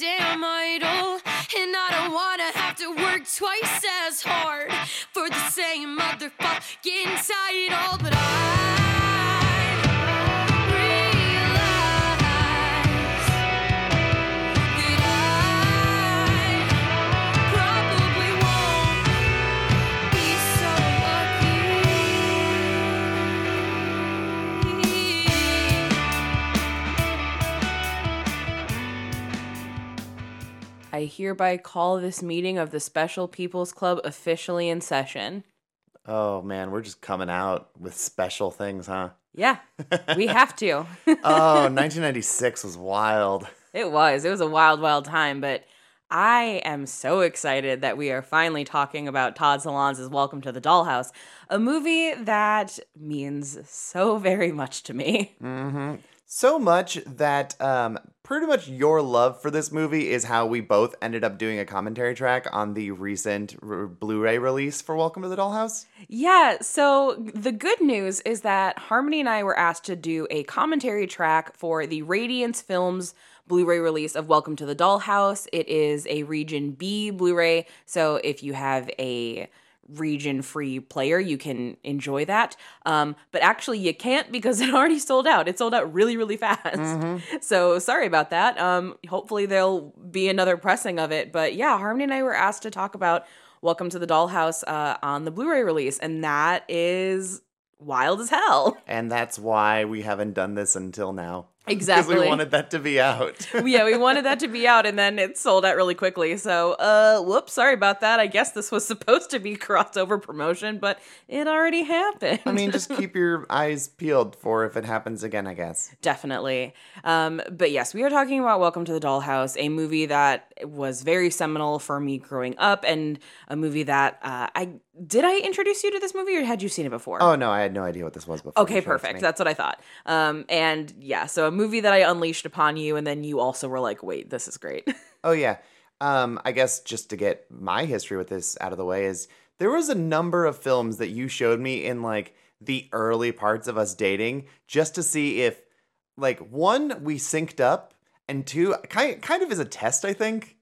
Goddamn idol. And I don't wanna have to work twice as hard for the same motherfucking title. But I I hereby call this meeting of the Special People's Club officially in session. Oh man, we're just coming out with special things, huh? Yeah, we have to. Oh, 1996 was wild. It was. It was a wild, wild time, but I am so excited that we are finally talking about Todd Solondz's Welcome to the Dollhouse, a movie that means so very much to me. hmm So much that um, pretty much your love for this movie is how we both ended up doing a commentary track on the recent r- Blu-ray release for Welcome to the Dollhouse. Yeah, so the good news is that Harmony and I were asked to do a commentary track for the Radiance Films Blu ray release of Welcome to the Dollhouse. It is a Region B Blu ray, so if you have a region free player, you can enjoy that. Um, but actually, you can't because it already sold out. It sold out really, really fast. So sorry about that. Um, hopefully, there'll be another pressing of it. But yeah, Harmony and I were asked to talk about Welcome to the Dollhouse uh, on the Blu ray release, and that is wild as hell. And that's why we haven't done this until now. Exactly. Because we wanted that to be out. yeah, we wanted that to be out, and then it sold out really quickly. So, uh, whoops, sorry about that. I guess this was supposed to be crossover promotion, but it already happened. I mean, just keep your eyes peeled for if it happens again, I guess. Definitely. Um, but yes, we are talking about Welcome to the Dollhouse, a movie that was very seminal for me growing up, and a movie that uh, I did I introduce you to this movie, or had you seen it before? Oh, no, I had no idea what this was before. Okay, showed it to perfect. That's what I thought. Um, and yeah, so a movie that I unleashed upon you, and then you also were like, "Wait, this is great." Oh, yeah. Um, I guess just to get my history with this out of the way is there was a number of films that you showed me in like the early parts of us dating just to see if like one we synced up and two kind kind of as a test, I think.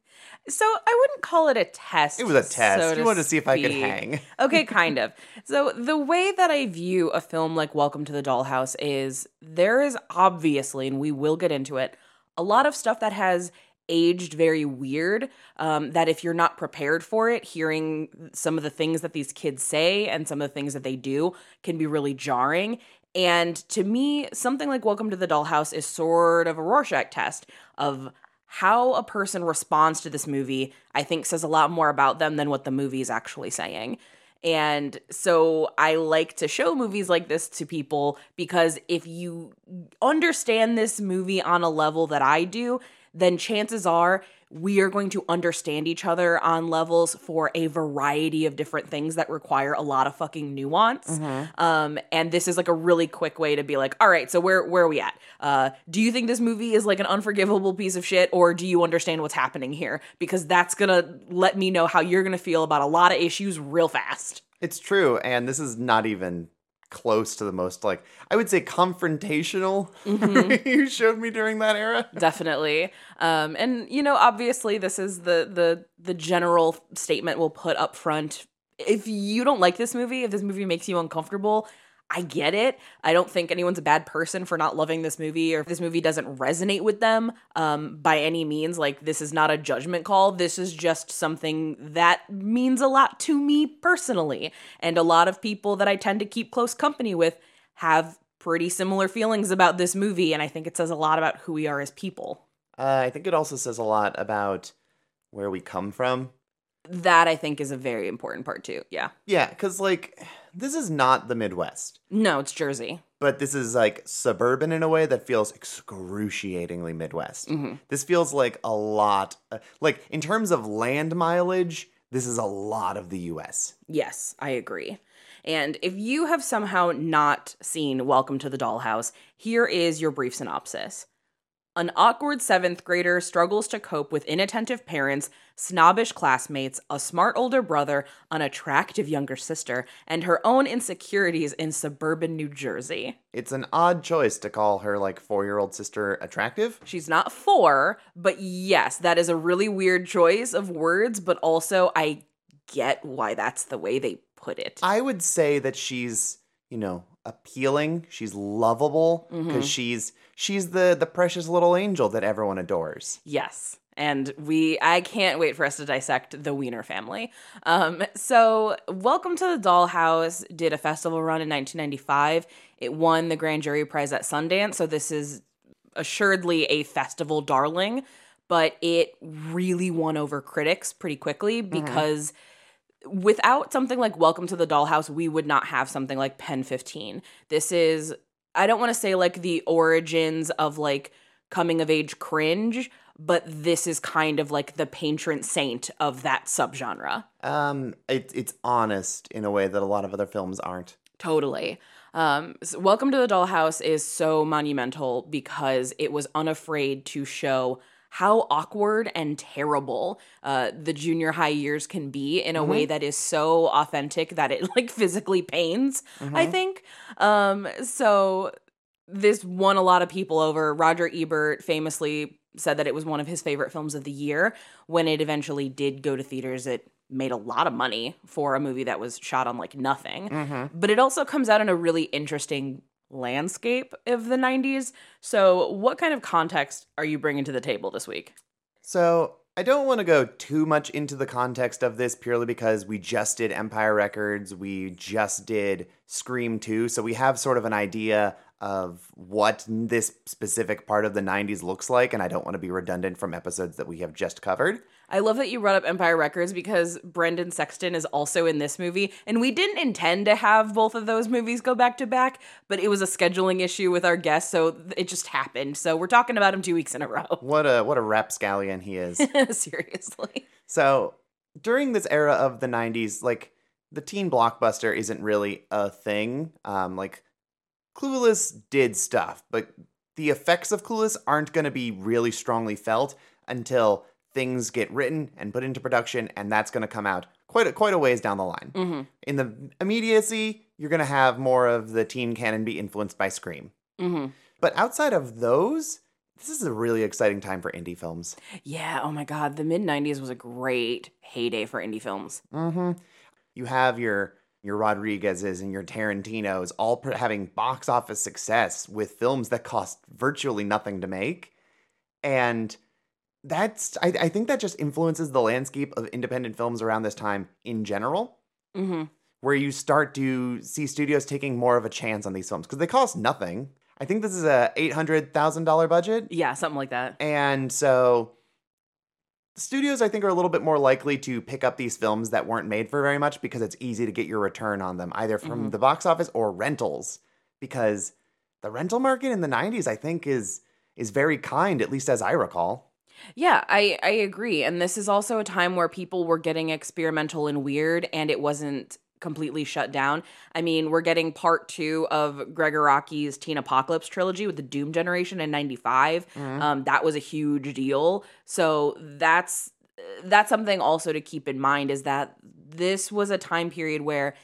So I wouldn't call it a test. It was a test. so you wanted to see if I could hang. okay, kind of. So the way that I view a film like Welcome to the Dollhouse is there is obviously, and we will get into it, a lot of stuff that has aged very weird. Um, that if you're not prepared for it, hearing some of the things that these kids say and some of the things that they do can be really jarring. And to me, something like Welcome to the Dollhouse is sort of a Rorschach test of how a person responds to this movie, I think says a lot more about them than what the movie is actually saying. And so I like to show movies like this to people because if you understand this movie on a level that I do, then chances are we are going to understand each other on levels for a variety of different things that require a lot of fucking nuance. Um, and this is like a really quick way to be like, all right, so where where are we at? Uh, do you think this movie is like an unforgivable piece of shit, or do you understand what's happening here? Because that's gonna let me know how you're gonna feel about a lot of issues real fast. It's true, and this is not even close to the most like I would say confrontational Mm-hmm. you showed me during that era. Definitely. Um, and you know, obviously, this is the the the general statement we'll put up front. If you don't like this movie, if this movie makes you uncomfortable, I get it. I don't think anyone's a bad person for not loving this movie or if this movie doesn't resonate with them um, by any means. Like, this is not a judgment call. This is just something that means a lot to me personally. And a lot of people that I tend to keep close company with have pretty similar feelings about this movie. And I think it says a lot about who we are as people. Uh, I think it also says a lot about where we come from. That I think is a very important part too. Yeah. Yeah, because like this is not the Midwest, No, it's Jersey. but this is like suburban in a way that feels excruciatingly Midwest. Mm-hmm. This feels like a lot, uh, like in terms of land mileage, this is a lot of the US. Yes, I agree. And if you have somehow not seen Welcome to the Dollhouse, here is your brief synopsis. An awkward seventh grader struggles to cope with inattentive parents, snobbish classmates, a smart older brother, an attractive younger sister, and her own insecurities in suburban New Jersey. It's an odd choice to call her like four year old sister attractive. She's not four, but yes, that is a really weird choice of words, but also I get why that's the way they put it. I would say that she's, you know, appealing. She's lovable because Mm-hmm. she's she's the the precious little angel that everyone adores. Yes. And we, I can't wait for us to dissect the Wiener family. Um, so, Welcome to the Dollhouse did a festival run in 1995. It won the Grand Jury Prize at Sundance. So, this is assuredly a festival darling, but it really won over critics pretty quickly because without something like Welcome to the Dollhouse, we would not have something like Pen 15. This is, I don't want to say like the origins of like coming of age cringe, but this is kind of like the patron saint of that subgenre. Um, it, it's honest in a way that a lot of other films aren't. Totally. Um, so Welcome to the Dollhouse is so monumental because it was unafraid to show how awkward and terrible uh, the junior high years can be in a way that is so authentic that it like physically pains. I think. Um, so this won a lot of people over. Roger Ebert famously said that it was one of his favorite films of the year. When it eventually did go to theaters, it made a lot of money for a movie that was shot on like nothing. But it also comes out in a really interesting landscape of the 90s. So, what kind of context are you bringing to the table this week? So I don't want to go too much into the context of this purely because we just did Empire Records, we just did Scream 2, so we have sort of an idea of what this specific part of the 90s looks like, and I don't want to be redundant from episodes that we have just covered. I love that you brought up Empire Records because Brendan Sexton is also in this movie. And we didn't intend to have both of those movies go back to back, but it was a scheduling issue with our guest, so it just happened. So we're talking about him two weeks in a row. What a what a rapscallion he is. Seriously. So during this era of the 90s, like the teen blockbuster isn't really a thing. Um, like Clueless did stuff, but the effects of Clueless aren't going to be really strongly felt until things get written and put into production, and that's going to come out quite a, quite a ways down the line. Mm-hmm. In the immediacy, you're going to have more of the teen canon be influenced by Scream. Mm-hmm. But outside of those, this is a really exciting time for indie films. Yeah, oh my God. The mid 90s was a great heyday for indie films. Mm-hmm. You have your your Rodriguez's and your Tarantino's all pr- having box office success with films that cost virtually nothing to make, and that's I, I think that just influences the landscape of independent films around this time in general, Mm-hmm. where you start to see studios taking more of a chance on these films because they cost nothing. I think this is a eight hundred thousand dollar budget. Yeah, something like that. And so studios I think are a little bit more likely to pick up these films that weren't made for very much because it's easy to get your return on them either from Mhm. the box office or rentals because the rental market in the 90s I think is is very kind at least as I recall. Yeah, I, I agree. And this is also a time where people were getting experimental and weird, and it wasn't completely shut down. I mean, we're getting part two of Gregg Araki's Teen Apocalypse trilogy with the Doom Generation in 95. Um, that was a huge deal. So that's that's something also to keep in mind is that this was a time period where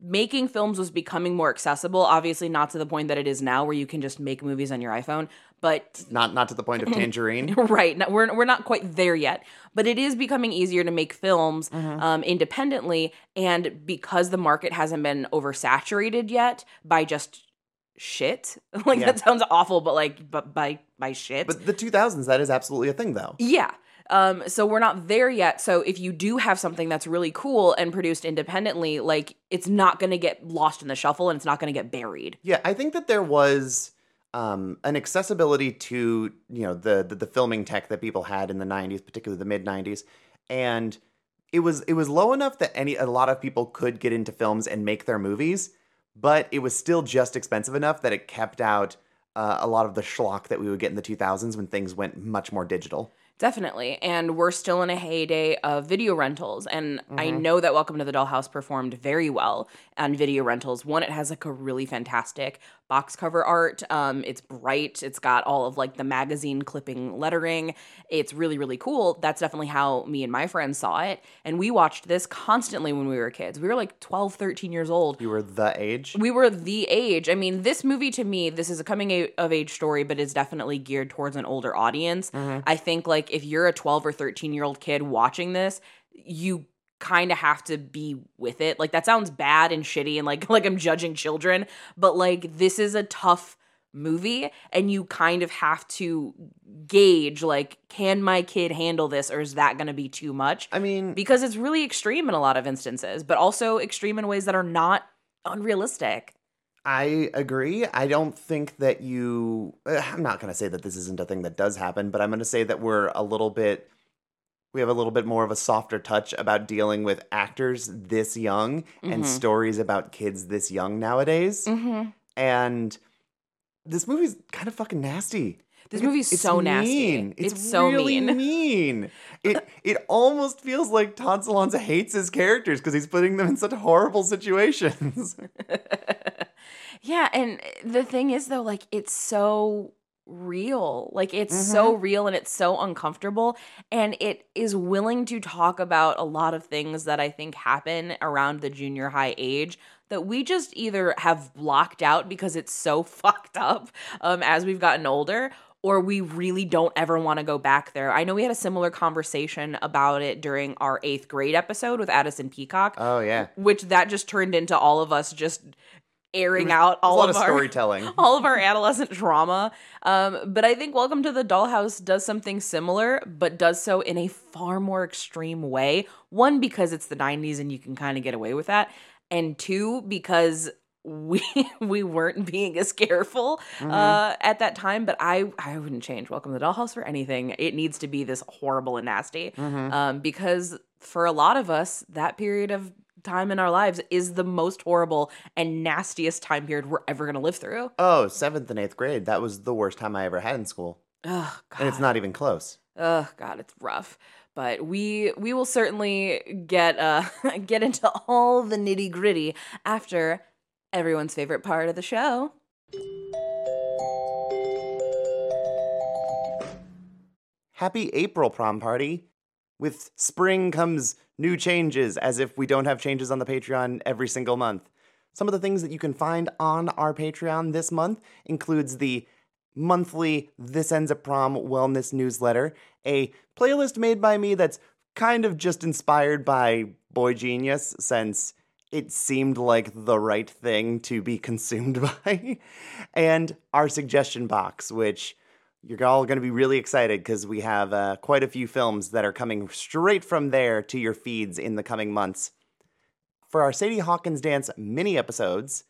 making films was becoming more accessible obviously not to the point that it is now where you can just make movies on your iphone but Not not to the point of Tangerine. right no, we're, we're not quite there yet but it is becoming easier to make films um, independently and because the market hasn't been oversaturated yet by just shit like Yeah. that sounds awful but like but by by shit but the 2000s that is absolutely a thing though. yeah. Um, so we're not there yet. So if you do have something that's really cool and produced independently, like it's not going to get lost in the shuffle and it's not going to get buried. Yeah, I think that there was um, an accessibility to you know the, the the filming tech that people had in the '90s, particularly the mid '90s, and it was it was low enough that any a lot of people could get into films and make their movies, but it was still just expensive enough that it kept out uh, a lot of the schlock that we would get in the 2000s when things went much more digital. Definitely. And we're still in a heyday of video rentals. And I Mm-hmm. know that Welcome to the Dollhouse performed very well on video rentals. One, it has like a really fantastic box cover art. Um, it's bright. It's got all of like the magazine clipping lettering. It's really, really cool. That's definitely how me and my friends saw it. And we watched this constantly when we were kids. We were like 12, 13 years old You were the age. we were the age. I mean, this movie to me, this is a coming of age story, but is definitely geared towards an older audience. I think like if you're a 12 or 13 year old kid watching this, you kind of have to be with it. Like that sounds bad and shitty and like like I'm judging children, but like this is a tough movie and you kind of have to gauge like can my kid handle this or is that going to be too much? I mean, because it's really extreme in a lot of instances, but also extreme in ways that are not unrealistic. I agree. I don't think that you. I'm not going to say that this isn't a thing that does happen, but I'm going to say that we're a little bit. We have a little bit more of a softer touch about dealing with actors this young and Mhm. stories about kids this young nowadays. Mm-hmm. And this movie's kind of fucking nasty. This Like, movie's it's so nasty. mean. It's, It's so really mean. mean. It it almost feels like Todd Solondz hates his characters because he's putting them in such horrible situations. yeah, and the thing is though, like it's so real. Like it's so real and it's so uncomfortable and it is willing to talk about a lot of things that I think happen around the junior high age that we just either have blocked out because it's so fucked up um as we've gotten older or we really don't ever want to go back there. I know we had a similar conversation about it during our 8th grade episode with Addison Peacock oh yeah. which that just turned into all of us just airing was- out all of of our storytelling. all of our adolescent drama. Um, but I think Welcome to the Dollhouse does something similar, but does so in a far more extreme way. One, because it's the 90s and you can kind of get away with that. And two, because we we weren't being as careful Mm-hmm. uh, at that time. But I I wouldn't change Welcome to the Dollhouse for anything. It needs to be this horrible and nasty. Mm-hmm. Um, because for a lot of us, that period of time in our lives is the most horrible and nastiest time period we're ever gonna live through. Oh, seventh and eighth grade. That was the worst time I ever had in school. Oh God. And it's not even close. Oh God, it's rough. But we we will certainly get uh get into all the nitty gritty after everyone's favorite part of the show. Happy April prom party. With spring comes new changes, as if we don't have changes on the Patreon every single month. Some of the things that you can find on our Patreon this month includes the monthly This Ends at Prom wellness newsletter, a playlist made by me that's kind of just inspired by boygenius since it seemed like the right thing to be consumed by, and our suggestion box, which you're all going to be really excited because we have uh, quite a few films that are coming straight from there to your feeds in the coming months. For our Sadie Hawkins Dance mini episodes,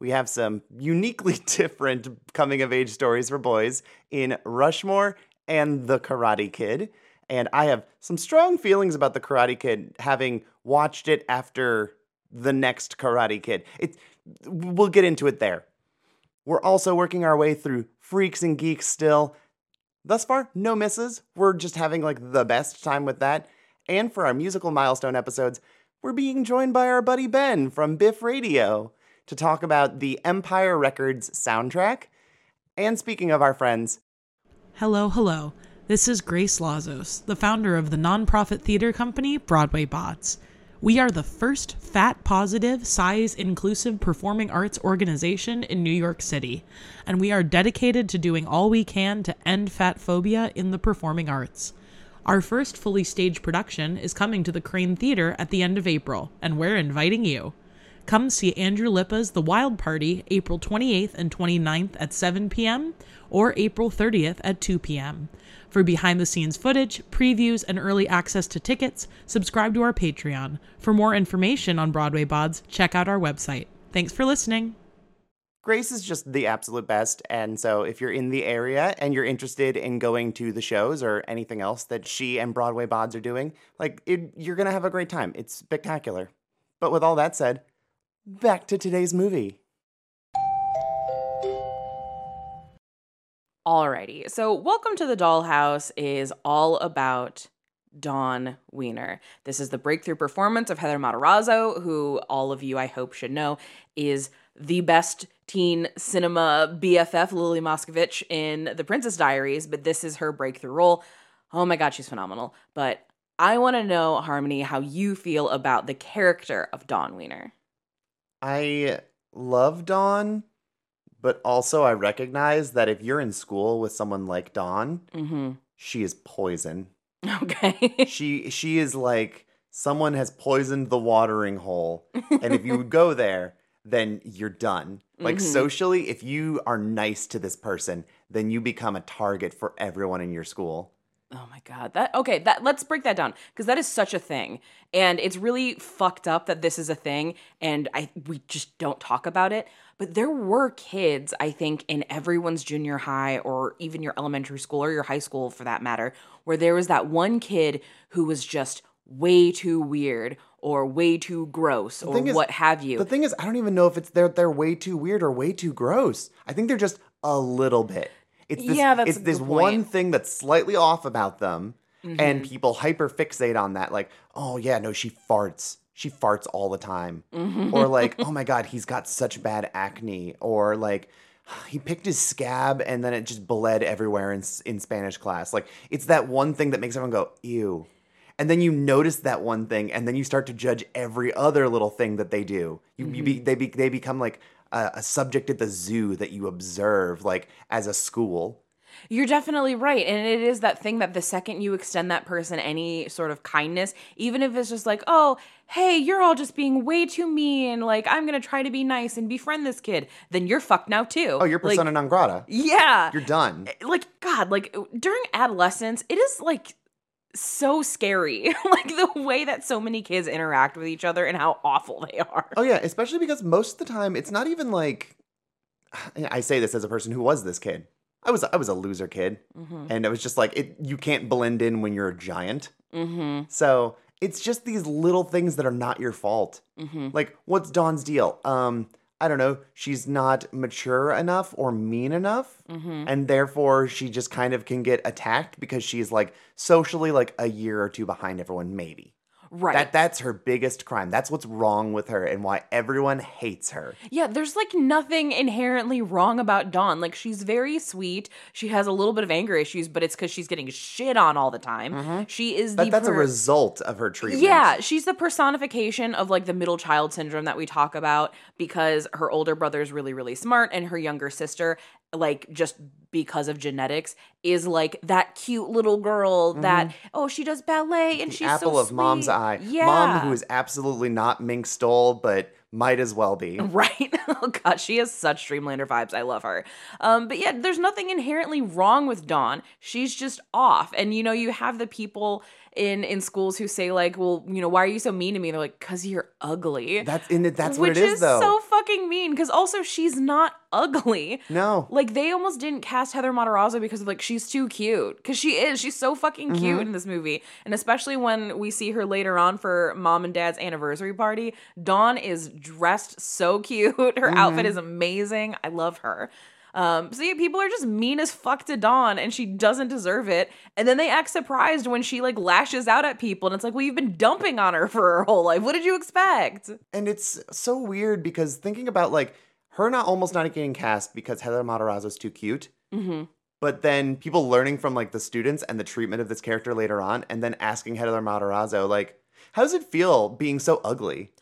we have some uniquely different coming of age stories for boys in Rushmore and The Karate Kid. And I have some strong feelings about The Karate Kid having watched it after the next Karate Kid. It, we'll get into it there. We're also working our way through Freaks and Geeks still. Thus far, no misses. We're just having like the best time with that. And for our musical milestone episodes, we're being joined by our buddy Ben from Biff Radio to talk about the Empire Records soundtrack. And speaking of our friends, Hello, hello. This is Grace Lazos, the founder of the nonprofit theater company Broadway Bods. We are the first fat positive, size inclusive performing arts organization in New York City, and we are dedicated to doing all we can to end fat phobia in the performing arts. Our first fully staged production is coming to the Crane Theater at the end of April, and we're inviting you. Come see Andrew Lippa's The Wild Party April 28th and 29th at 7 p.m. or April 30th at 2 p.m. For behind the scenes footage, previews, and early access to tickets, subscribe to our Patreon. For more information on Broadway Bods, check out our website. Thanks for listening. Grace is just the absolute best. And so if you're in the area and you're interested in going to the shows or anything else that she and Broadway Bods are doing, like it, you're going to have a great time. It's spectacular. But with all that said, back to today's movie. Alrighty, so Welcome to the Dollhouse is all about Dawn Wiener. This is the breakthrough performance of Heather Matarazzo, who all of you I hope should know is the best teen cinema BFF Lilly Moscovitz in The Princess Diaries, but this is her breakthrough role. Oh my god, she's phenomenal. But I want to know, Harmony, how you feel about the character of Dawn Wiener. I love Dawn, but also I recognize that if you're in school with someone like Dawn, Mm-hmm. she is poison. Okay. she she is like someone has poisoned the watering hole and if you go there then you're done like Mhm. socially if you are nice to this person then you become a target for everyone in your school Oh my god. That okay, that let's break that down because that is such a thing. And it's really fucked up that this is a thing and I we just don't talk about it. But there were kids, I think, in everyone's junior high or even your elementary school or your high school for that matter, where there was that one kid who was just way too weird or way too gross or is- what have you. the thing is i don't even know if it's they're they're way too weird or way too gross i think they're just a little bit it's this, Yeah, that's it's this one point. Mm-hmm. thing that's slightly off about them and people hyper fixate on that like oh yeah no she farts she farts all the time. Mm-hmm. or like oh my god he's got such bad acne. Or like he picked his scab and then it just bled everywhere in, in spanish class. Like it's that one thing that makes everyone go ew. And then you notice that one thing and then you start to judge every other little thing that they do. You, you Mm-hmm. be, they, be, they become like a, a subject at the zoo that you observe like as a school You're definitely right. And it is that thing that the second you extend that person any sort of kindness, even if it's just like, oh, hey, you're all just being way too mean, like, I'm going to try to be nice and befriend this kid, then you're fucked now too. oh you're like, persona non grata Yeah. you're done eh, like, God, like during adolescence, it is like so scary. like the way that so many kids interact with each other and how awful they are. Oh yeah, especially because most of the time it's not even like I say this as a person who was this kid. I was I was a loser kid, Mm-hmm. and it was just like it. You can't blend in when you're a giant. Mm-hmm. So it's just these little things that are not your fault. Mm-hmm. Like, what's Dawn's deal? Um, I don't know. She's not mature enough or mean enough, Mm-hmm. and therefore she just kind of can get attacked because she's like socially like a year or two behind everyone, maybe. Right. That that's her biggest crime. That's what's wrong with her and why everyone hates her. Yeah, there's like nothing inherently wrong about Dawn. Like she's very sweet. She has a little bit of anger issues, but it's because she's getting shit on all the time. Mm-hmm. She is the That, that's a result of her treatment. Yeah, she's the personification of like the middle child syndrome that we talk about because her older brother is really, really smart and her younger sister, like just because of genetics, is like that cute little girl that, oh, she does ballet and The she's apple so of mom's eye. Yeah. Mom who is absolutely not Mink Stole, but might as well be. Right. Oh god, she has such Dreamlander vibes. I love her. Um, but yeah, there's nothing inherently wrong with Dawn. She's just off. And you know, you have the people in in schools who say like, "Well, you know, why are you so mean to me?" They're like, "Cause you're ugly." That's in it. That's what Which it is, though. so fucking mean. Because also, she's not ugly. no. Like they almost didn't cast Heather Matarazzo because of like she's too cute. Because she is. She's so fucking cute Mm-hmm. in this movie, and especially when we see her later on for mom and dad's anniversary party. Dawn is dressed so cute. Her outfit Mm-hmm. is amazing. I love her. Um, so yeah, people are just mean as fuck to Dawn, and she doesn't deserve it. And then they act surprised when she like lashes out at people, and it's like, well, you've been dumping on her for her whole life. What did you expect? And it's so weird because thinking about like her not almost not getting cast because Heather Matarazzo's too cute. Mm-hmm. But then people learning from like the students and the treatment of this character later on, and then asking Heather Matarazzo, like, how does it feel being so ugly?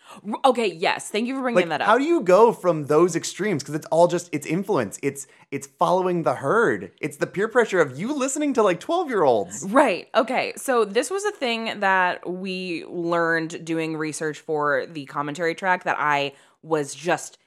Okay, yes, thank you for bringing Like, that up. how do you go from those extremes? Because it's all just it's influence. It's it's following the herd. It's the peer pressure of you listening to like twelve year olds. Right. Okay. So this was a thing that we learned doing research for the commentary track that I was just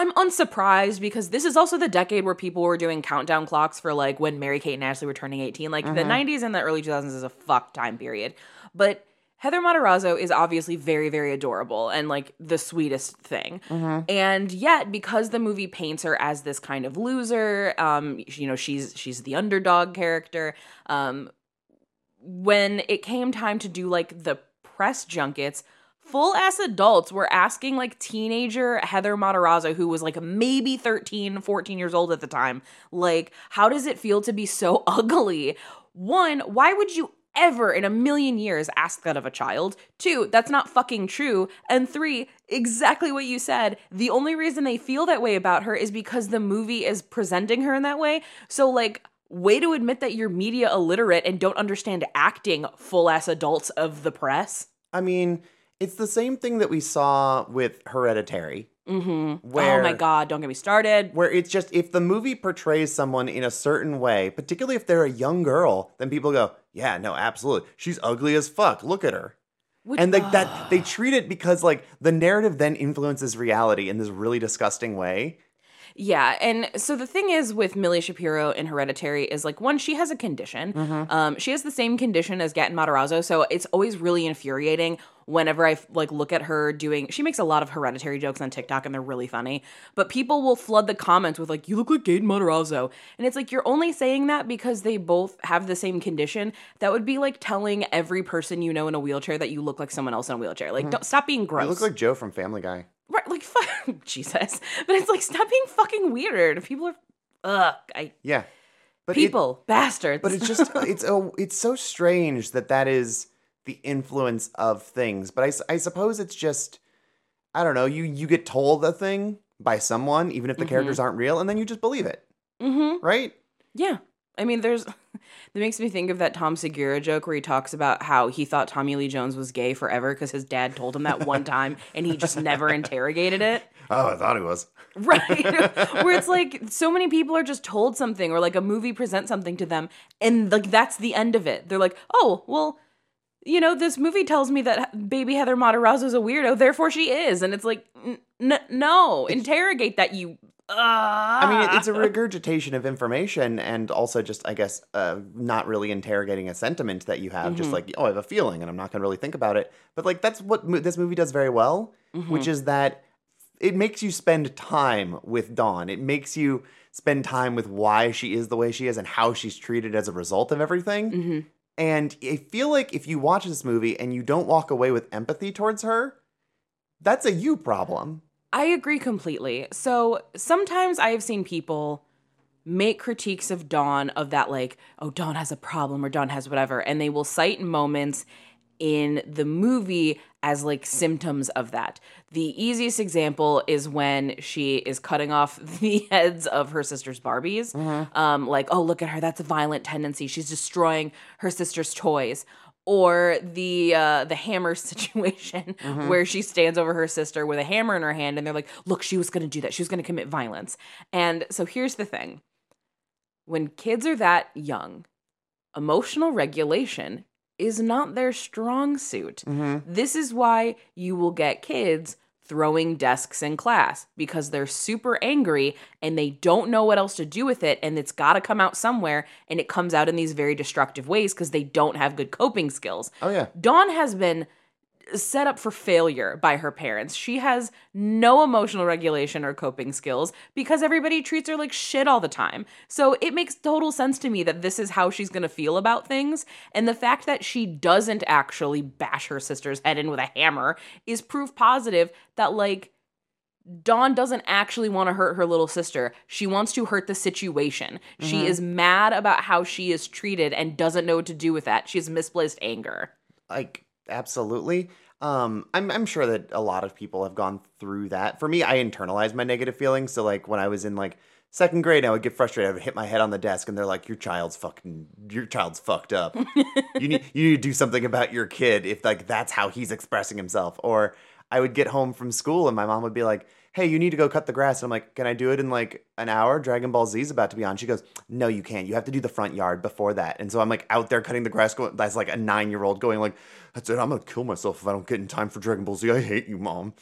I'm unsurprised because this is also the decade where people were doing countdown clocks for like when Mary Kate and Ashley were turning 18. Like the mm-hmm. 90s and the early 2000s is a fuck time period. But Heather Matarazzo is obviously very, very adorable and like the sweetest thing. And yet, because the movie paints her as this kind of loser, um, you know, she's she's the underdog character. Um, when it came time to do like the press junkets, full ass adults were asking like teenager Heather Matarazzo, who was like maybe 13, 14 years old at the time, like, how does it feel to be so ugly? One, why would you ever in a million years ask that of a child? Two, that's not fucking true. And three, exactly what you said. The only reason they feel that way about her is because the movie is presenting her in that way. So, like, way to admit that you're media illiterate and don't understand acting, full ass adults of the press. I mean, it's the same thing that we saw with Hereditary. Mm-hmm. Where- oh my god, don't get me started. where it's just if the movie portrays someone in a certain way, particularly if they're a young girl, then people go, "Yeah, no, absolutely. She's ugly as fuck. Look at her." Which- and like that they treat it because like the narrative then influences reality in this really disgusting way. Yeah, and so the thing is with Millie Shapiro in Hereditary is like one, she has a condition. Um, she has the same condition as Gaten Matarazzo, so it's always really infuriating whenever I like look at her doing. She makes a lot of Hereditary jokes on TikTok, and they're really funny. But people will flood the comments with like, "You look like Gaten Matarazzo," and it's like you're only saying that because they both have the same condition. That would be like telling every person you know in a wheelchair that you look like someone else in a wheelchair. Like, hmm. don't stop being gross. I look like Joe from Family Guy. Right, like fuck, Jesus. But it's like stop being fucking weird. People are, ugh, I Yeah. But it- people bastards. but it's just it's a it's so strange that that is the influence of things but I suppose it's just i don't know you you get told a thing by someone even if the characters aren't real and then you just believe it mm-hmm. right Yeah, I mean, there's that makes me think of that Tom Segura joke where he talks about how he thought Tommy Lee Jones was gay forever because his dad told him that one time and he just never interrogated it. oh i thought it was Right. Where it's like so many people are just told something or like a movie presents something to them and like that's the end of it. They're like, "Oh, well, you know, this movie tells me that baby Heather Matarazzo is a weirdo, therefore she is." And it's like, n- "No, interrogate that you i mean it's Ah. a regurgitation of information and also just i guess uh, not really interrogating a sentiment that you have just like oh i have a feeling and i'm not going to really think about it but like that's what mo- this movie does very well which is that it makes you spend time with Dawn. It makes you spend time with why she is the way she is and how she's treated as a result of everything. Mhm. And I feel like if you watch this movie and you don't walk away with empathy towards her, that's a you problem. I agree completely. So sometimes I have seen people make critiques of Dawn of that, like, oh, Dawn has a problem or Dawn has whatever, and they will cite moments in the movie as like symptoms of that. The easiest example is when she is cutting off the heads of her sister's Barbies. Um, like, oh, look at her, that's a violent tendency. She's destroying her sister's toys or the uh, the hammer situation where she stands over her sister with a hammer in her hand and they're like look she was going to do that she was going to commit violence and so here's the thing when kids are that young emotional regulation is not their strong suit mm-hmm. this is why you will get kids throwing desks in class because they're super angry and they don't know what else to do with it and it's got to come out somewhere and it comes out in these very destructive ways because they don't have good coping skills. Oh, yeah. Dawn has been set up for failure by her parents. She has no emotional regulation or coping skills because everybody treats her like shit all the time. So it makes total sense to me that this is how she's going to feel about things. And the fact that she doesn't actually bash her sister's head in with a hammer is proof positive that, like, Dawn doesn't actually want to hurt her little sister. She wants to hurt the situation. She mm-hmm. is mad about how she is treated and doesn't know what to do with that. She has misplaced anger. Like absolutely. Um, I'm I'm sure that a lot of people have gone through that. For me, I internalized my negative feelings. So like when I was in like second grade, I would get frustrated. I would hit my head on the desk, and they're like, "Your child's fucking, your child's fucked up. you need you need to do something about your kid if like that's how he's expressing himself." Or I would get home from school, and my mom would be like. Hey, you need to go cut the grass. And I'm like, can I do it in like an hour? Dragon Ball Z is about to be on. She goes, no, you can't. You have to do the front yard before that. And so I'm like out there cutting the grass. Going, that's like a nine year old going like, that's it. I'm gonna kill myself if I don't get in time for Dragon Ball Z. I hate you, mom.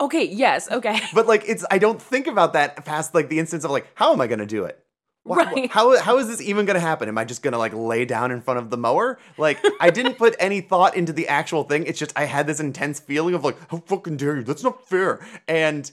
Okay, yes, okay. But like, it's I don't think about that past like the instance of like, how am I gonna do it? Right. How how is this even gonna happen? Am I just gonna like lay down in front of the mower? Like I didn't put any thought into the actual thing. It's just I had this intense feeling of like, how fucking dare you? That's not fair. And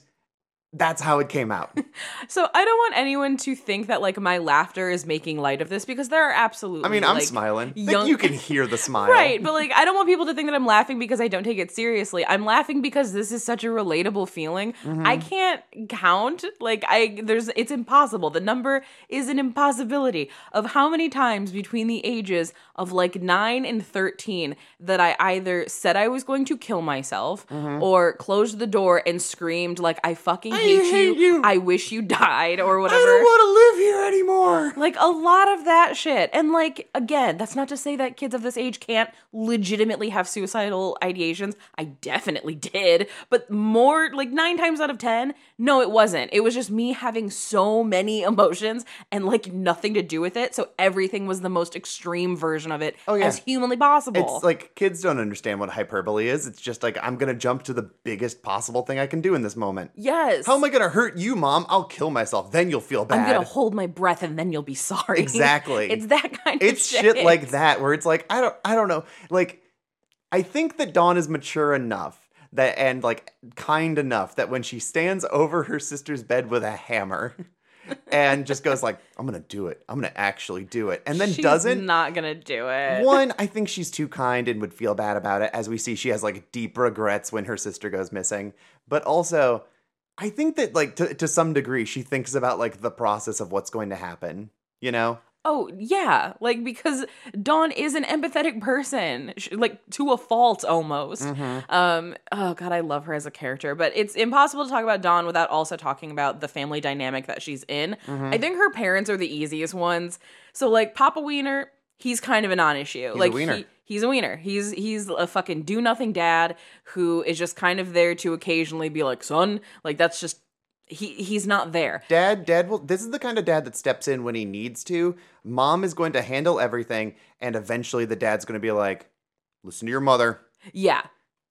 that's how it came out. So I don't want anyone to think that like my laughter is making light of this because there are absolutely. I mean, I'm like, smiling. Like, young- you can hear the smile. Right, but like I don't want people to think that I'm laughing because I don't take it seriously. I'm laughing because this is such a relatable feeling. Mm-hmm. I can't count like I there's it's impossible. The number is an impossibility of how many times between the ages of like 9 and 13 that I either said I was going to kill myself or closed the door and screamed like I fucking hate, Mm-hmm. hate you. I wish you died or whatever. I don't want to live here anymore. Like a lot of that shit. And like again, that's not to say that kids of this age can't legitimately have suicidal ideations. I definitely did, but more like 9 times out of 10, no it wasn't. It was just me having so many emotions and like nothing to do with it. So everything was the most extreme version of it Oh, yeah. as humanly possible. It's like kids don't understand what hyperbole is. It's just like I'm gonna jump to the biggest possible thing I can do in this moment. yes. How am I gonna hurt you, mom? I'll kill myself. Then you'll feel bad. I'm going to hold my breath and then you'll be sorry. Exactly. it's that kind it's of shit. It's shit like that where it's like I don't I don't know. Like I think that Dawn is mature enough that and like kind enough that when she stands over her sister's bed with a hammer and just goes like I'm to do it. I'm to actually do it. And then She's doesn't not to do it. one, I think she's too kind and would feel bad about it, as we see she has like deep regrets when her sister goes missing. But also, I think that like to, to some degree, she thinks about like the process of what's going to happen. You know? Oh, yeah. Like, because Dawn is an empathetic person, sh- like, to a fault almost. Mm-hmm. Um, oh, God, I love her as a character. But it's impossible to talk about Dawn without also talking about the family dynamic that she's in. Mm-hmm. I think her parents are the easiest ones. So, like, Papa Wiener, he's kind of a non issue. Like, wiener. He, He's a wiener. He's he's a fucking do nothing dad who is just kind of there to occasionally be like, son, like that's just he he's not there. Dad, dad will this is the kind of dad that steps in when he needs to. Mom is going to handle everything, and eventually the dad's going to be like, listen to your mother. Yeah.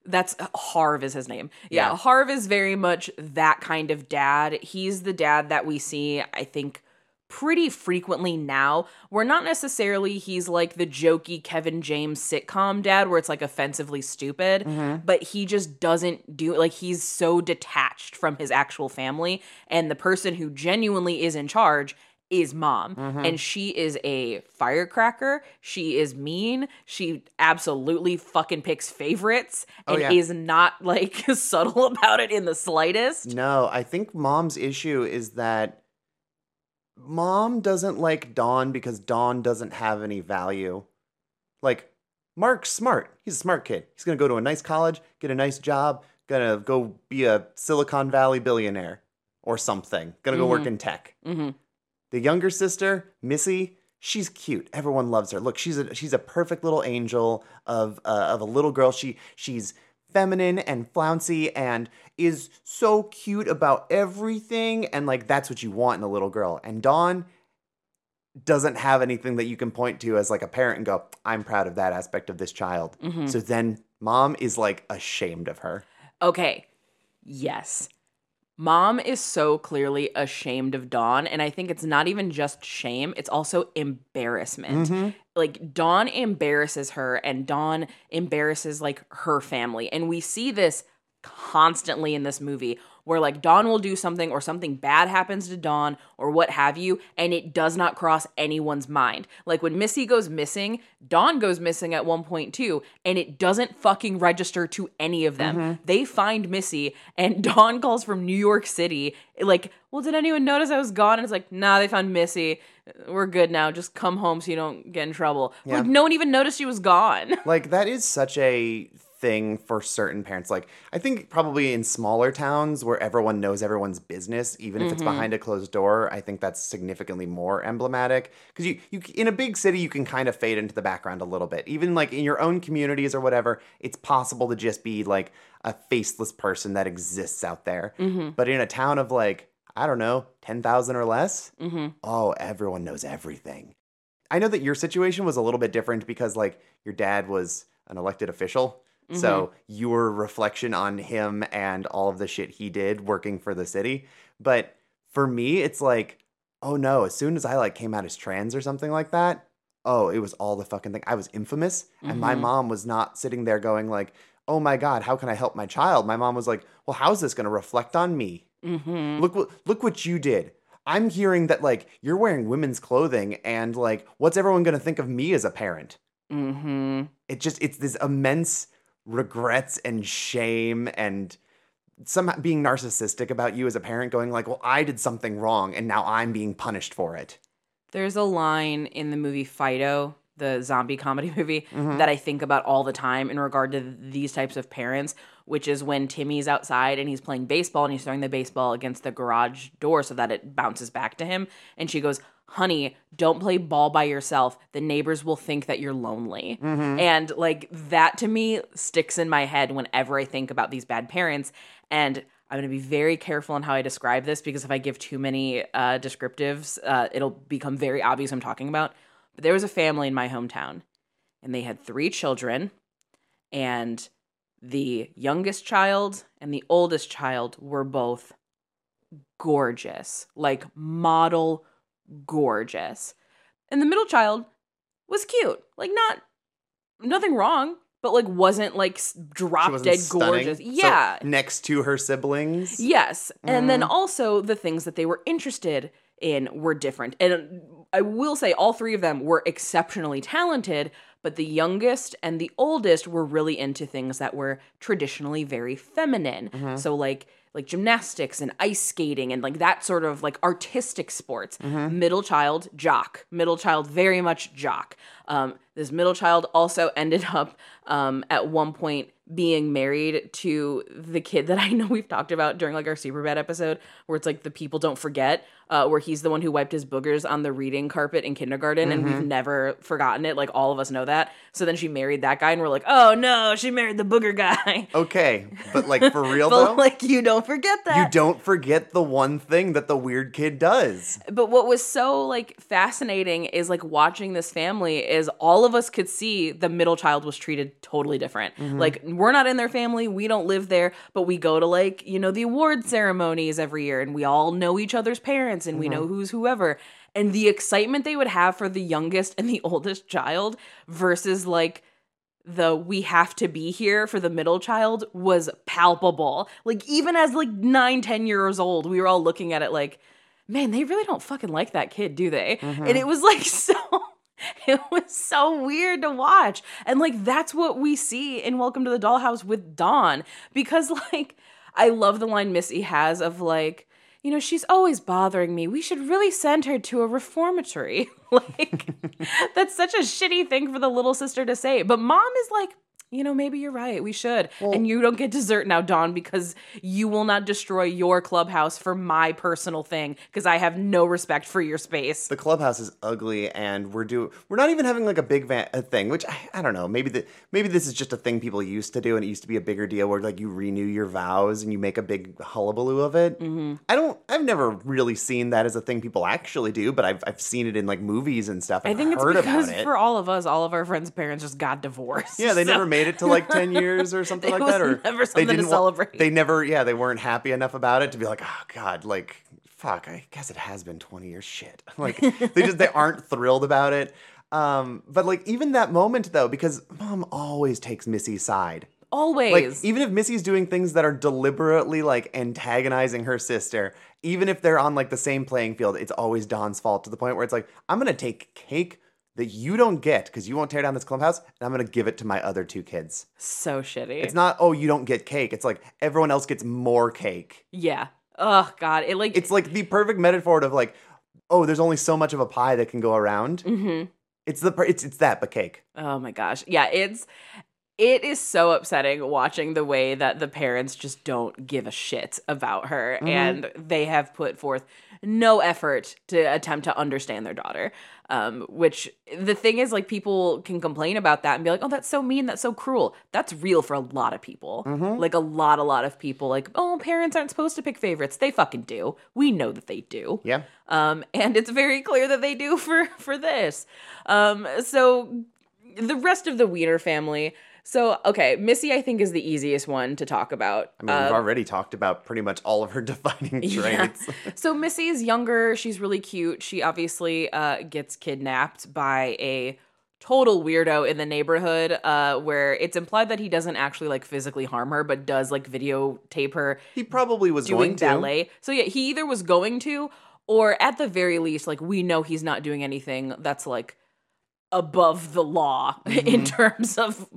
That's uh, Harv is his name. Yeah, Yeah. Harv is very much that kind of dad. He's the dad that we see, I think, pretty frequently now. Where not necessarily he's like the jokey Kevin James sitcom dad where it's like offensively stupid, mm-hmm. but he just doesn't do like he's so detached from his actual family and the person who genuinely is in charge is mom. Mm-hmm. And she is a firecracker. She is mean. She absolutely fucking picks favorites Oh, and yeah. is not like subtle about it in the slightest. No, I think mom's issue is that mom doesn't like Dawn because Dawn doesn't have any value. Like, Mark's smart. He's a smart kid. He's gonna go to a nice college, get a nice job, gonna go be a Silicon Valley billionaire or something. Gonna go work in tech. Mhm. The younger sister, Missy, she's cute. Everyone loves her. Look, she's a she's a perfect little angel of uh, of a little girl. She she's feminine and flouncy and is so cute about everything and like that's what you want in a little girl. And Dawn doesn't have anything that you can point to as like a parent and go, "I'm proud of that aspect of this child." Mm-hmm. So then mom is like ashamed of her. Okay. Yes. Mom is so clearly ashamed of Dawn, and I think it's not even just shame, it's also embarrassment. Mm-hmm. Like, Dawn embarrasses her, and Dawn embarrasses, like, her family. And we see this constantly in this movie where, like, Dawn will do something, or something bad happens to Dawn, or what have you, and it does not cross anyone's mind. Like, when Missy goes missing, Dawn goes missing at one point too, and it doesn't fucking register to any of them. Mm-hmm. They find Missy, and Dawn calls from New York City, like, well, did anyone notice I was gone? And it's like, nah, they found Missy. We're good now. Just come home so you don't get in trouble. Like, no one even noticed she was gone. like that is such a thing for certain parents. Like i think probably in smaller towns where everyone knows everyone's business even if it's mm-hmm. behind a closed door i think that's significantly more emblematic. Because you, you in a big city you can kind of fade into the background a little bit. Even like in your own communities or whatever it's possible to just be like a faceless person that exists out there. Mm-hmm. But in a town of like i don't know 10000 or less mm-hmm. oh everyone knows everything. I know that your situation was a little bit different because like your dad was an elected official. So your reflection on him and all of the shit he did working for the city. But for me, it's like oh no, as soon as I like came out as trans or something like that, oh, it was all the fucking thing. I was infamous, and my Mhm. mom was not sitting there going like, "Oh my god, how can I help my child?" My mom was like, "Well, how's this going to reflect on me? Mm-hmm. Look what look what you did." I'm hearing that like you're wearing women's clothing and like what's everyone going to think of me as a parent? Mm-hmm. It just it's this immense regrets and shame and somehow being narcissistic about you as a parent going like, "Well, I did something wrong and now I'm being punished for it." There's a line in the movie Fido, the zombie comedy movie, Mhm. that I think about all the time in regard to these types of parents, which is when Timmy's outside and he's playing baseball and he's throwing the baseball against the garage door so that it bounces back to him. And she goes, Honey, don't play ball by yourself. The neighbors will think that you're lonely. Mhm. And like that to me sticks in my head whenever I think about these bad parents. And I'm going to be very careful in how I describe this because if I give too many uh, descriptives, uh, it'll become very obvious I'm talking about. But there was a family in my hometown, and they had three children, and the youngest child and the oldest child were both gorgeous, like model gorgeous. And the middle child was cute, like not nothing wrong, but like wasn't like drop wasn't dead stunning. gorgeous. So, Yeah, next to her siblings. Yes. And then Mhm. also the things that they were interested in were different. And I will say all three of them were exceptionally talented, but the youngest and the oldest were really into things that were traditionally very feminine. Mhm. So like like gymnastics and ice skating and like that sort of like artistic sports. Mhm. Middle child jock. Middle child very much jock. Um, this middle child also ended up um, at one point being married to the kid that I know we've talked about during like our super bad episode, where it's like the people don't forget, uh, where he's the one who wiped his boogers on the reading carpet in kindergarten, and we've never forgotten it. Like all of us know that. So then she married that guy, and we're like, oh no, she married the booger guy. Okay, but like for real but though, like you don't forget that. you don't forget the one thing that the weird kid does. But what was so like fascinating is like watching this family is all of us could see the middle child was treated totally different. Like we're not in their family, we don't live there, but we go to like, you know, the award ceremonies every year and we all know each other's parents and we know mm-hmm. who's whoever. And the excitement they would have for the youngest and the oldest child versus like the we have to be here for the middle child was palpable. Like even as like nine, ten years old, we were all looking at it like, man, they really don't fucking like that kid, do they? Mm-hmm. And it was like so it was so weird to watch. And like that's what we see in Welcome to the Dollhouse with Dawn. Because like I love the line Missy has of like, you know, she's always bothering me. We should really send her to a reformatory. like that's such a shitty thing for the little sister to say. But mom is like, you know, maybe you're right. We should. and you don't get dessert now, Dawn, because you will not destroy your clubhouse for my personal thing because I have no respect for your space. The clubhouse is ugly, and we're do we're not even having like a big van- a thing, which I, I don't know. Maybe the maybe this is just a thing people used to do, and it used to be a bigger deal where like you renew your vows and you make a big hullabaloo of it. Mm-hmm. I don't. I've never really seen that as a thing people actually do, but I've I've seen it in like movies and stuff. I and think it's because it. for all of us, all of our friends' parents just got divorced. Yeah, they So- never made it to like ten years or something like that, or never they didn't celebrate. they never, yeah, they weren't happy enough about it to be like, oh god, like fuck. I guess it has been twenty years. Shit, like they just they aren't thrilled about it. Um, but like even that moment though, because mom always takes Missy's side. always. Like even if Missy's doing things that are deliberately like antagonizing her sister, even if they're on like the same playing field, it's always Dawn's fault to the point where it's like, I'm gonna take cake that you don't get because you won't tear down this clubhouse, and I'm gonna give it to my other two kids. so shitty. It's not, oh, you don't get cake. It's like everyone else gets more cake. yeah. Oh god, it like It's like the perfect metaphor of like, oh, there's only so much of a pie that can go around. Mm-hmm. It's the it's it's that but cake. Oh my gosh. Yeah, it's it is so upsetting watching the way that the parents just don't give a shit about her Mhm. and they have put forth no effort to attempt to understand their daughter. Um, which the thing is like people can complain about that and be like, "Oh, that's so mean, that's so cruel." That's real for a lot of people. Mhm. Like a lot a lot of people like, "Oh, parents aren't supposed to pick favorites." They fucking do. We know that they do Yeah. um, and it's very clear that they do for for this. Um, so the rest of the Wiener family, So, okay, Missy, I think, is the easiest one to talk about. I mean, we've Uh, already talked about pretty much all of her defining Yeah. traits. so Missy is younger. She's really cute. She obviously uh, gets kidnapped by a total weirdo in the neighborhood, uh, where it's implied that he doesn't actually like physically harm her, but does like videotape her He probably was doing going to. So yeah, he either was going to, or at the very least, like we know he's not doing anything that's like above the law Mm-hmm. in terms of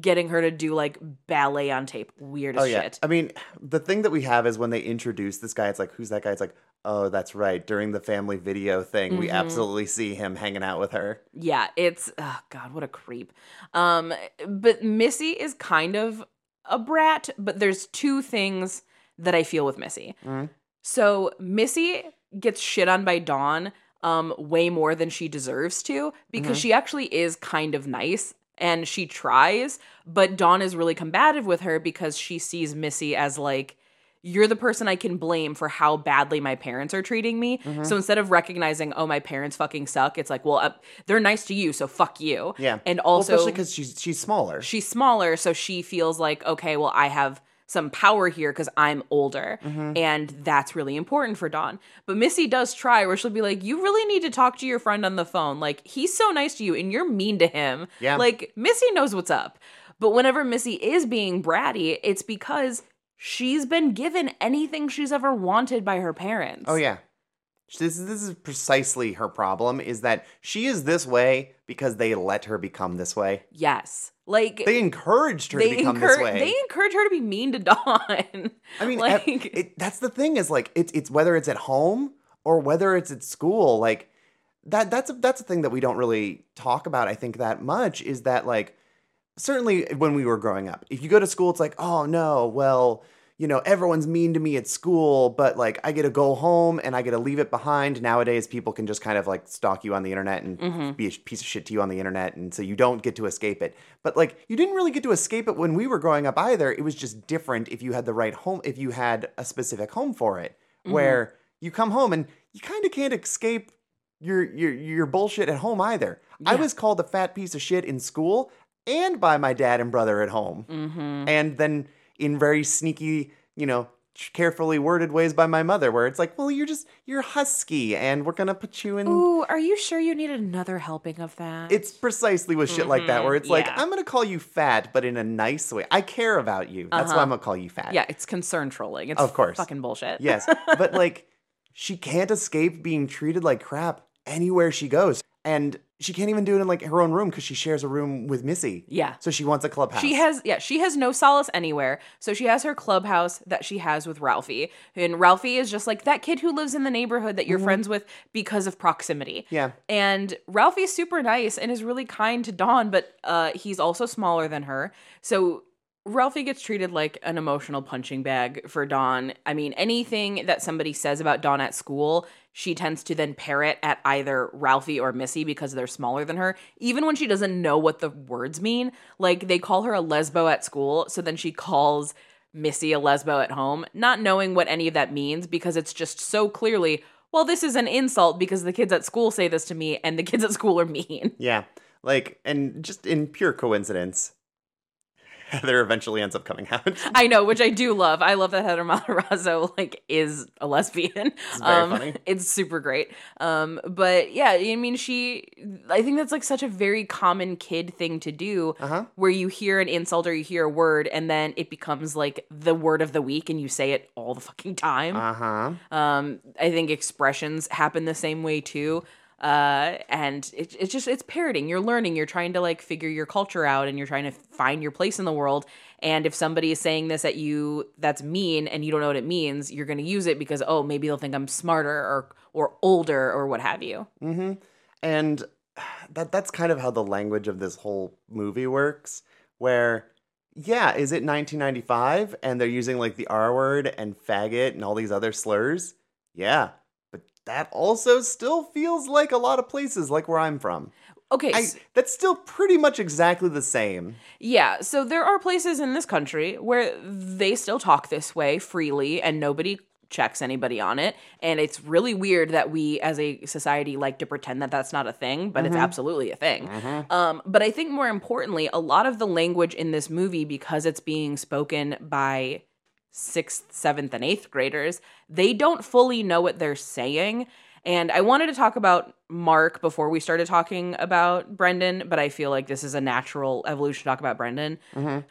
getting her to do like ballet on tape. Weird as Oh yeah. shit. I mean, the thing that we have is when they introduce this guy, it's like, who's that guy? It's like, oh, that's right. During the family video thing, we Mhm. absolutely see him hanging out with her. Yeah, it's oh god, what a creep. Um but Missy is kind of a brat, but there's two things that I feel with Missy. Mhm. So Missy gets shit on by Dawn um way more than she deserves to because Mhm. she actually is kind of nice and she tries, but Dawn is really combative with her because she sees Missy as like you're the person I can blame for how badly my parents are treating me. Mhm. So instead of recognizing, oh, my parents fucking suck, it's like, well, uh, they're nice to you, so fuck you. Yeah. And Well, also, especially because she's she's smaller. she's smaller, so she feels like, okay, well, I have some power here because I'm older. Mhm. And that's really important for Dawn. But Missy does try where she'll be like, You really need to talk to your friend on the phone. Like, he's so nice to you and you're mean to him. Yeah. Like, Missy knows what's up. But whenever Missy is being bratty, it's because she's been given anything she's ever wanted by her parents. Oh yeah. This this is precisely her problem is that she is this way because they let her become this way. Yes. Like, They encouraged her they to become this way. they encourage her to be mean to Dawn. I mean, like, ev- it, that's the thing is like it's it's whether it's at home or whether it's at school. Like that that's a, that's a thing that we don't really talk about. I think that much is that like certainly when we were growing up, if you go to school, it's like oh no, well you know everyone's mean to me at school, but like I get to go home and I get to leave it behind. Nowadays, people can just kind of like stalk you on the internet and Mhm. be a piece of shit to you on the internet, and so you don't get to escape it. But like you didn't really get to escape it when we were growing up either. It was just different if you had the right home, if you had a specific home for it, Mhm. where you come home and you kind of can't escape your your your bullshit at home either. I was called a fat piece of shit in school and by my dad and brother at home, Mhm. and then in very sneaky, you know. Carefully worded ways by my mother, where it's like, well, you're just you're husky, and we're gonna put you in Ooh, are you sure you need another helping of that? it's precisely with shit like that Mhm, where it's like. I'm gonna call you fat, but in a nice way. I care about you. That's why Uh-huh. I'm gonna call you fat. yeah, it's concern trolling. It's Of course. fucking bullshit. Yes, but like she can't escape being treated like crap anywhere she goes, and she can't even do it in like her own room because she shares a room with Missy. yeah. So she wants a clubhouse. She has yeah, she has no solace anywhere. So she has her clubhouse that she has with Ralphie. And Ralphie is just like that kid who lives in the neighborhood that you're Mhm. friends with because of proximity. Yeah. And Ralphie's super nice and is really kind to Dawn, but uh, he's also smaller than her. So Ralphie gets treated like an emotional punching bag for Dawn. I mean, anything that somebody says about Dawn at school, she tends to then parrot at either Ralphie or Missy because they're smaller than her, even when she doesn't know what the words mean. Like, they call her a lesbo at school, so then she calls Missy a lesbo at home, not knowing what any of that means because it's just so clearly, well, this is an insult because the kids at school say this to me and the kids at school are mean. Yeah. Like, and just in pure coincidence, Heather eventually ends up coming out. I know, which I do love. I love that Heather Matarazzo like is a lesbian. It's very um, funny. It's super great. Um, but yeah, I mean, she. I think that's like such a very common kid thing to do, Uh huh. where you hear an insult or you hear a word, and then it becomes like the word of the week, and you say it all the fucking time. Uh huh. Um, I think expressions happen the same way too. Uh, and it, it's just it's parroting. You're learning. You're trying to like figure your culture out, and you're trying to find your place in the world. And if somebody is saying this at you that's mean, and you don't know what it means, you're going to use it because oh maybe they'll think I'm smarter or or older or what have you. Mm-hmm. And that that's kind of how the language of this whole movie works. Where, yeah, is it 1995 and they're using like the R word and faggot and all these other slurs? Yeah, that also still feels like a lot of places, like where I'm from. Okay, I, that's still pretty much exactly the same. yeah. So there are places in this country where they still talk this way freely, and nobody checks anybody on it. And it's really weird that we as a society like to pretend that that's not a thing, but it's absolutely a thing. Um, but I think more importantly, a lot of the language in this movie, because it's being spoken by sixth, seventh, and eighth graders, they don't fully know what they're saying. And I wanted to talk about Mark before we started talking about Brendan, but I feel like this is a natural evolution to talk about Brendan.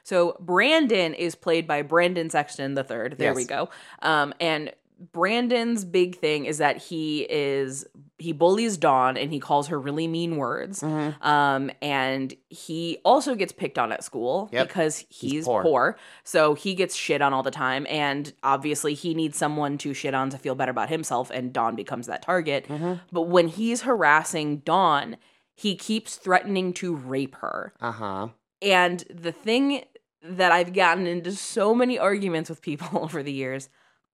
So Brandon is played by Brendan Sexton the third. There we go. Um, and Brandon's big thing is that he is he bullies Dawn and he calls her really mean words. Mm-hmm. Um, and he also gets picked on at school Yep. because he's, poor. poor. So he gets shit on all the time. And obviously he needs someone to shit on to feel better about himself. And Dawn becomes that target. Mm-hmm. But when he's harassing Dawn, he keeps threatening to rape her. Uh huh. And the thing that I've gotten into so many arguments with people over the years,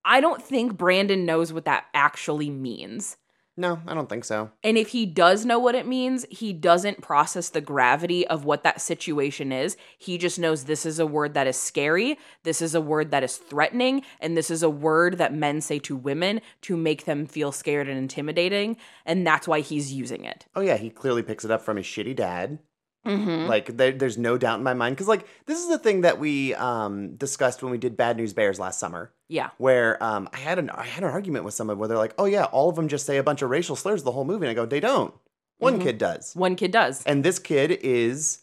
I don't think Brandon knows what that actually means. No, I don't think so. And if he does know what it means, he doesn't process the gravity of what that situation is. He just knows this is a word that is scary, this is a word that is threatening, and this is a word that men say to women to make them feel scared and intimidating. And that's why he's using it. Oh yeah, he clearly picks it up from his shitty dad. Mm-hmm. Like there, there's no doubt in my mind because like this is the thing that we um, discussed when we did Bad News Bears last summer, Yeah. where um, I had an I had an argument with someone where they're like, oh yeah, all of them just say a bunch of racial slurs the whole movie, and I go, they don't. One Mhm. kid does, One kid does. and this kid is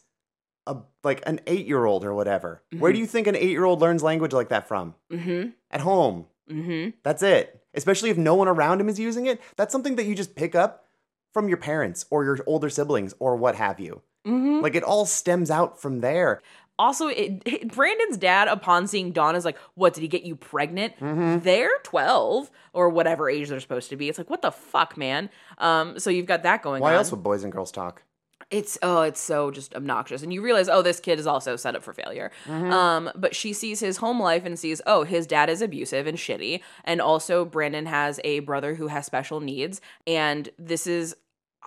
a like an eight year old or whatever. Where do you think an eight year old learns language like that from? Mm-hmm. At home. Mm-hmm. That's it. Especially if no one around him is using it. That's something that you just pick up from your parents or your older siblings or what have you. Mm-hmm. Like it all stems out from there. Also, it, it- Brandon's dad, upon seeing Dawn, is like, "What did he get you pregnant?" Mm-hmm. They're twelve or whatever age they're supposed to be. It's like, what the fuck, man? Um, so you've got that going Why on. else would boys and girls talk? it's oh, it's so just obnoxious, and you realize, oh, this kid is also set up for failure. Mm-hmm. Um, but she sees his home life and sees, oh, his dad is abusive and shitty, and also Brandon has a brother who has special needs, and this is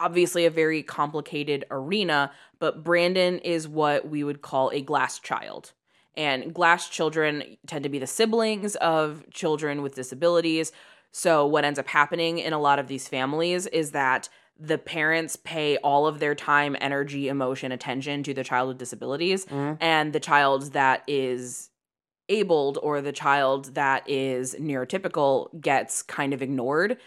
obviously a very complicated arena, but Brandon is what we would call a glass child. And glass children tend to be the siblings of children with disabilities. So, what ends up happening in a lot of these families is that the parents pay all of their time, energy, emotion, attention to the child with disabilities, mm-hmm. and the child that is abled or the child that is neurotypical gets kind of ignored.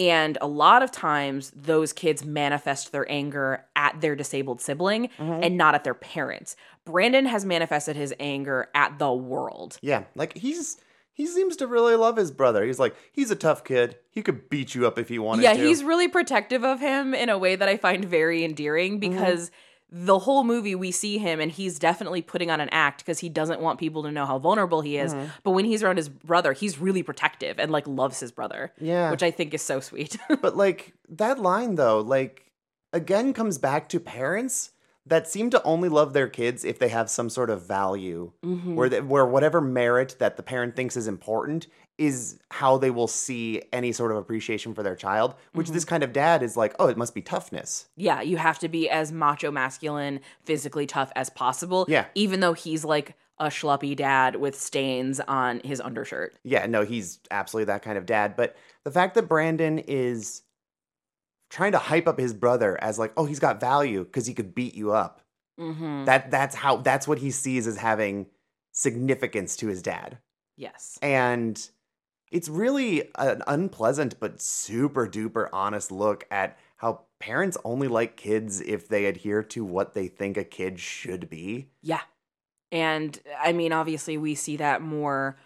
And a lot of times, those kids manifest their anger at their disabled sibling and not at their parents. Brandon has manifested his anger at the world. Yeah, like he's he seems to really love his brother. He's like he's a tough kid. He could beat you up if he wanted yeah, to. he's really protective of him in a way that I find very endearing Mm-hmm. The whole movie we see him and he's definitely putting on an act because he doesn't want people to know how vulnerable he is. Mm-hmm. But when he's around his brother, he's really protective and like loves his brother. Yeah. Which I think is so sweet. but like that line though, like again comes back to parents that seem to only love their kids if they have some sort of value, Mm-hmm. where they, where whatever merit that the parent thinks is important is how they will see any sort of appreciation for their child. Which Mm-hmm. this kind of dad is like, oh, it must be toughness. yeah, you have to be as macho masculine, physically tough as possible. Yeah. Even though he's like a schluppy dad with stains on his undershirt. Yeah, no, he's absolutely that kind of dad. But the fact that Brandon is trying to hype up his brother as like, oh, he's got value because he could beat you up. Mm-hmm. That that's how that's what he sees as having significance to his dad. Yes. And it's really an unpleasant but super duper honest look at how parents only like kids if they adhere to what they think a kid should be. Yeah. And I mean, obviously, we see that more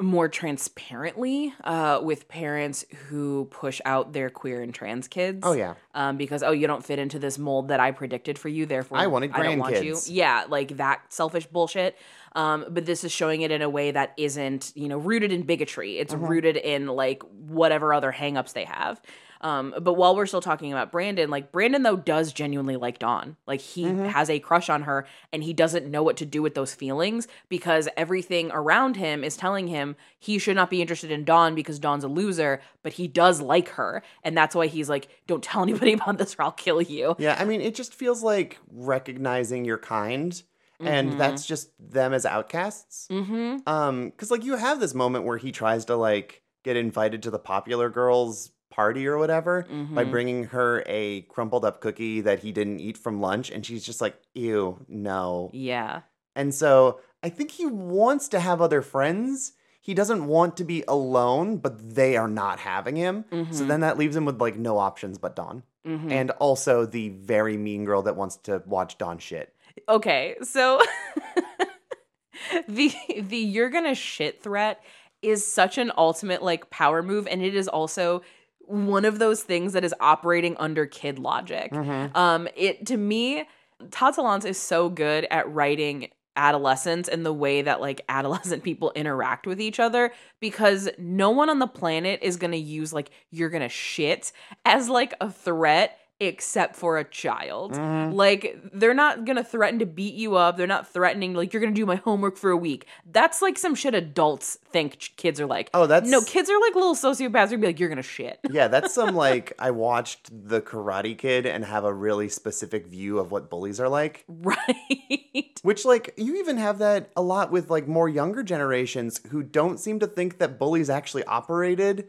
more transparently uh, with parents who push out their queer and trans kids. Oh yeah. Um, because oh, you don't fit into this mold that I predicted for you, therefore I wanted I don't want you. grandkids. Yeah, like that selfish bullshit. Um, but this is showing it in a way that isn't, you know, rooted in bigotry. It's Mm-hmm. rooted in like whatever other hangups they have. Um, but while we're still talking about Brandon, like Brandon though does genuinely like Dawn. Like he Mm-hmm. has a crush on her and he doesn't know what to do with those feelings because everything around him is telling him he should not be interested in Dawn because Dawn's a loser, but he does like her. And that's why he's like, Don't tell anybody about this or I'll kill you. Yeah, I mean, it just feels like recognizing your kind and that's just them as outcasts. Mm-hmm. Um, because like you have this moment where he tries to like get invited to the popular girls party or whatever by Mhm. bringing her a crumpled up cookie that he didn't eat from lunch, and she's just like, "Ew, no." Yeah. And so I think he wants to have other friends. He doesn't want to be alone, but they are not having him. So Mhm. then that leaves him with like no options but Dawn. Mhm. And also the very mean girl that wants to watch Dawn shit. Okay, so the the you're gonna shit threat is such an ultimate like power move, and it is also one of those things that is operating under kid logic. Um, it to me, Todd is so good at writing adolescence and the way that like adolescent people interact with each other because no one on the planet is gonna use like you're gonna shit as like a threat except for a child. Mm-hmm. Like they're not gonna threaten to beat you up. They're not threatening like you're gonna do my homework for a week. That's like some shit adults think ch- kids are like. Oh, that's no, kids are like little sociopaths. Gonna be like, you're gonna shit. Yeah, that's some like I watched The Karate Kid and have a really specific view of what bullies are like. right. Which like you even have that a lot with like more younger generations who don't seem to think that bullies actually operated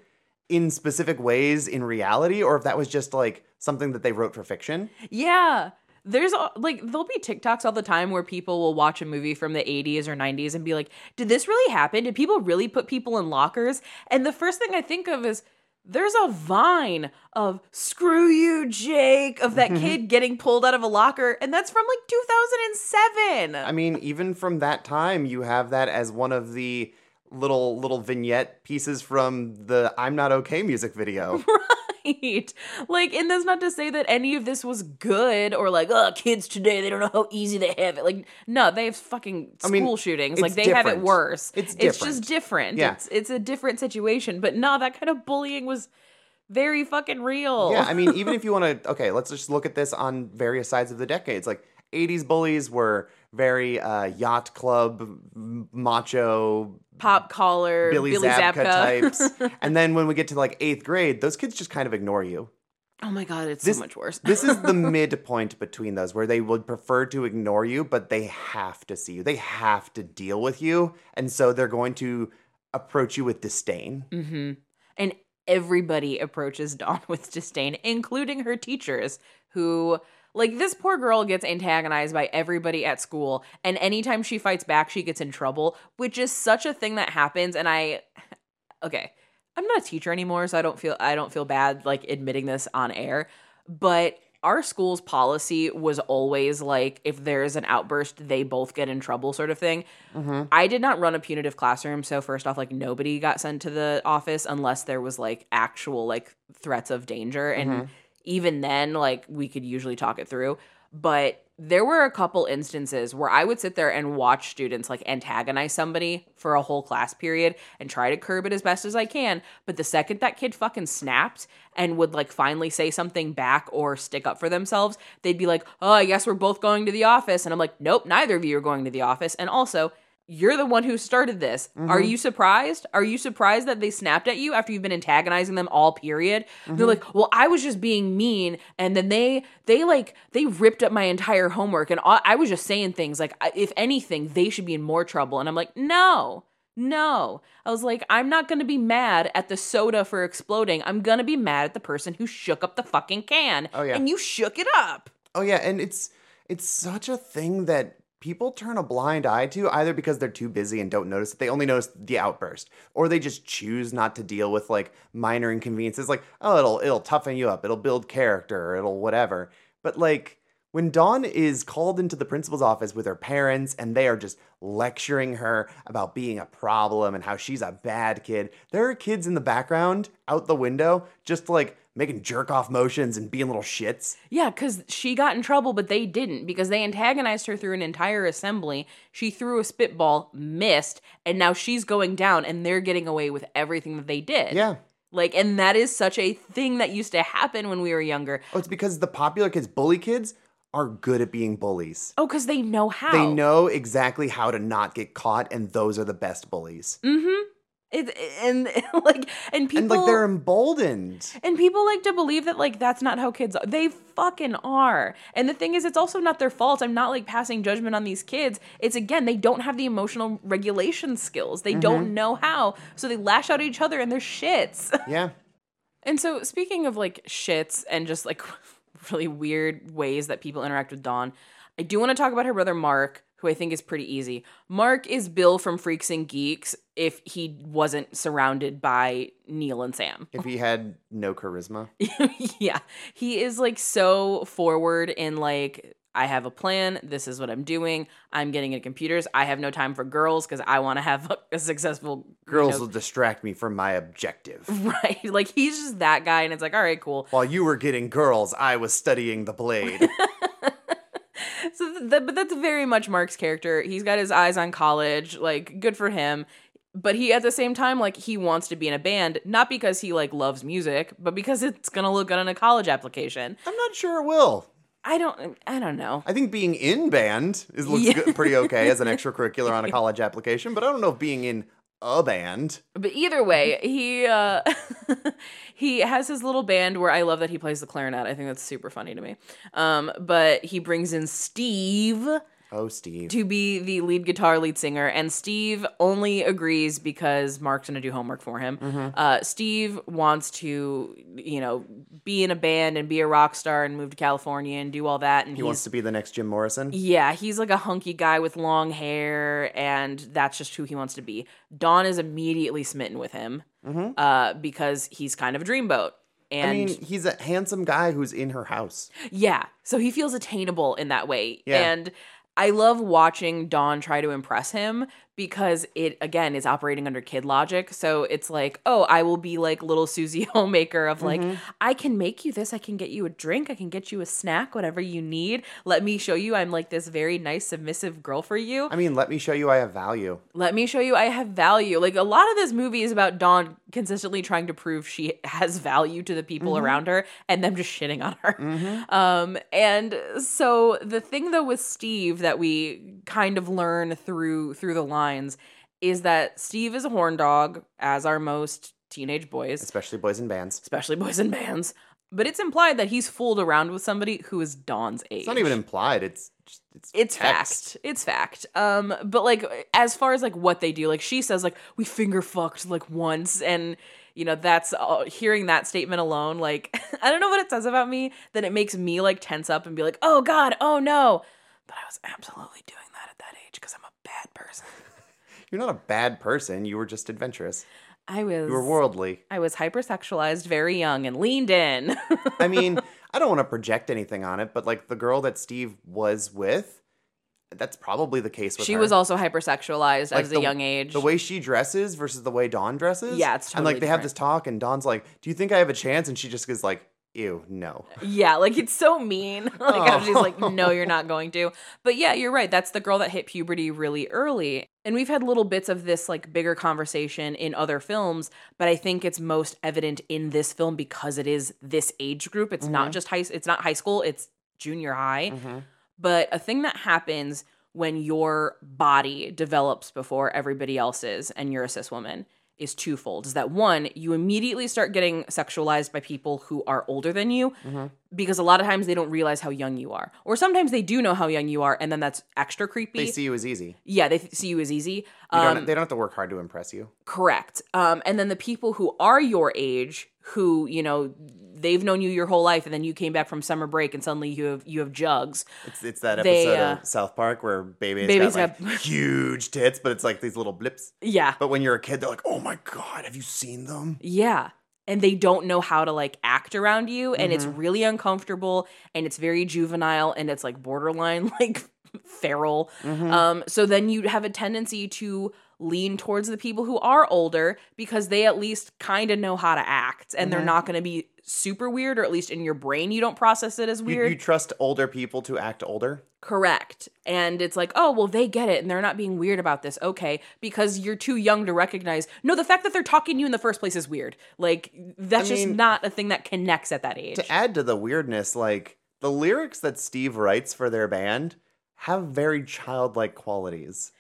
in specific ways in reality or if that was just like something that they wrote for fiction. Yeah. There's like there'll be TikToks all the time where people will watch a movie from the 80s or 90s and be like, "Did this really happen? Did people really put people in lockers?" And the first thing I think of is there's a vine of "Screw you, Jake" of that kid getting pulled out of a locker, and that's from like 2007. I mean, even from that time, you have that as one of the little little vignette pieces from the "I'm Not Okay" music video. right. Like, and that's not to say that any of this was good or like, oh, kids today, they don't know how easy they have it. Like, no, they have fucking I school mean, shootings. Like, they have it worse. It's different. It's just different. different. Yeah. It's, it's a different situation. But no, that kind of bullying was very fucking real. Yeah, I mean, even if you want to, okay, let's just look at this on various sides of the decades. Like, 80s bullies were very uh, yacht club, macho, Pop collar, Billy, Billy, Zabka, Zabka. types. and then when we get to like eighth grade, those kids just kind of ignore you. oh my God, it's This- so much worse. This is the midpoint between those where they would prefer to ignore you, but they have to see you. They have to deal with you. And so they're going to approach you with disdain. hmm And everybody approaches Dawn with disdain, including her teachers, who, like, this poor girl gets antagonized by everybody at school. And anytime she fights back, she gets in trouble, which is such a thing that happens. And I, okay, I'm not a teacher anymore, so I don't feel I don't feel bad like admitting this on air. But our school's policy was always like if there's an outburst, they both get in trouble, sort of thing. Mm-hmm. I did not run a punitive classroom, so first off, like nobody got sent to the office unless there was like actual like threats of danger, and mm-hmm. Even then, like we could usually talk it through. But there were a couple instances where I would sit there and watch students like antagonize somebody for a whole class period and try to curb it as best as I can. But the second that kid fucking snapped and would like finally say something back or stick up for themselves, they'd be like, oh, I guess we're both going to the office. And I'm like, nope, neither of you are going to the office. And also, you're the one who started this. Are mm-hmm. you surprised? Are you surprised that they snapped at you after you've been antagonizing them all period? They're mm-hmm. like, "Well, I was just being mean." And then they they like they ripped up my entire homework and I I was just saying things like if anything, they should be in more trouble. And I'm like, "No." No. I was like, I'm not going to be mad at the soda for exploding. I'm going to be mad at the person who shook up the fucking can. Oh, yeah. And you shook it up. Oh yeah, and it's it's such a thing that people turn a blind eye to either because they're too busy and don't notice it. They only notice the outburst, or they just choose not to deal with like minor inconveniences. Like, oh, it'll it'll toughen you up, it'll build character, it'll whatever. But like when Dawn is called into the principal's office with her parents and they are just lecturing her about being a problem and how she's a bad kid, there are kids in the background out the window just like making jerk off motions and being little shits. Yeah, because she got in trouble, but they didn't because they antagonized her through an entire assembly. She threw a spitball, missed, and now she's going down, and they're getting away with everything that they did. Yeah. Like, and that is such a thing that used to happen when we were younger. Oh, it's because the popular kids, bully kids, are good at being bullies. Oh, because they know how. They know exactly how to not get caught, and those are the best bullies. Mm-hmm. It, and like and people and like they're emboldened. and people like to believe that like that's not how kids are. They fucking are. And the thing is it's also not their fault. I'm not like passing judgment on these kids. It's again they don't have the emotional regulation skills. They don't mm-hmm. know how. So they lash out at each other and they're shits. Yeah. And so, speaking of like shits and just like really weird ways that people interact with Dawn, I do want to talk about her brother Mark, who I think is pretty easy. Mark is Bill from Freaks and Geeks if he wasn't surrounded by Neil and Sam. If he had no charisma. yeah. He is like so forward in like, I have a plan. This is what I'm doing. I'm getting into computers. I have no time for girls because I want to have a successful you Girls know- will distract me from my objective. Right. Like he's just that guy. And it's like, all right, cool. While you were getting girls, I was studying the blade. So but that's very much Mark's character. He's got his eyes on college, like good for him. But he at the same time like he wants to be in a band, not because he like loves music, but because it's to look good on a college application. I'm not sure it will. I don't I don't know. I think being in band is looks Yeah. good, pretty okay as an extracurricular on a college application, but I don't know if being in a band. But either way, he uh he has his little band where I love that he plays the clarinet. I think that's super funny to me. Um but he brings in Steve Oh, Steve. to be the lead guitar lead singer and steve only agrees because mark's gonna do homework for him Mm-hmm. uh, steve wants to you know be in a band and be a rock star and move to california and do all that and he wants to be the next Jim Morrison. yeah he's like a hunky guy with long hair and that's just who he wants to be dawn is immediately smitten with him uh, because he's kind of a dreamboat and Mm-hmm. I mean, he's a handsome guy who's in her house. yeah. So he feels attainable in that way. Yeah. And I love watching Dawn try to impress him because it again is operating under kid logic. So it's like, oh, I will be like little Susie homemaker of like, Mm-hmm. I can make you this, I can get you a drink, I can get you a snack, whatever you need. Let me show you I'm like this very nice, submissive girl for you. I mean, let me show you I have value. Let me show you I have value. Like a lot of this movie is about Dawn consistently trying to prove she has value to the people around her and them just shitting on her. Um and so the thing though with Steve that we kind of learn through through the lines is that Steve is a horn dog as are most teenage boys, Especially boys in bands. especially boys in bands. But it's implied that he's fooled around with somebody who is Dawn's age. It's not even implied. It's just, it's It's text. fact. It's fact. Um, but like as far as like what they do, like she says, like we finger fucked like once, and you know that's uh, hearing that statement alone. Like I don't know what it says about me that it makes me like tense up and be like, oh god, oh no. But I was absolutely doing that at that age because I'm a bad person. You're not a bad person. You were just adventurous. I was. You were worldly. I was hypersexualized very young and leaned in. I mean, I don't want to project anything on it, but like the girl that Steve was with, that's probably the case with she her. was also hypersexualized Like at the- a young age. The way she dresses versus the way Dawn dresses. Yeah, it's totally and like they have this talk, and Dawn's like, "Do you think I have a chance?" And she just is like, "Ew, no." Yeah, like it's so mean. like how she's like, Oh. no, you're not going to. But yeah, you're right. That's the girl that hit puberty really early. And we've had little bits of this like bigger conversation in other films, but I think it's most evident in this film because it is this age group. It's not just high it's not high school, it's junior high. Mm-hmm. But a thing that happens when your body develops before everybody else's and you're a cis woman is twofold. Is that one, you immediately start getting sexualized by people who are older than you because a lot of times they don't realize how young you are. Or sometimes they do know how young you are and then that's extra creepy. They see you as easy. yeah, they th- see you as easy. Um, don't, they don't have to work hard to impress you. Correct. Um, and then the people who are your age, who you know, they've known you your whole life, and then you came back from summer break, and suddenly you have you have jugs. It's it's that They, episode uh, of South Park where baby's, Baby's got, got- like, huge tits, but it's like these little blips. Yeah, But when you're a kid, they're like, "Oh my god, have you seen them?" yeah. And they don't know how to like act around you, and Mm-hmm. it's really uncomfortable, and it's very juvenile, and it's like borderline like feral. Mm-hmm. Um, so then you have a tendency to lean towards the people who are older because they at least kind of know how to act, and Mm-hmm. they're not going to be super weird, or at least in your brain you don't process it as You, weird. you trust older people to act older. Correct. And it's like, oh, well, they get it and they're not being weird about this. Okay. Because you're too young to recognize. No, the fact that they're talking to you in the first place is weird. Like, that's I just mean, not a thing that connects at that age. To add to the weirdness, like the lyrics that Steve writes for their band have very childlike qualities.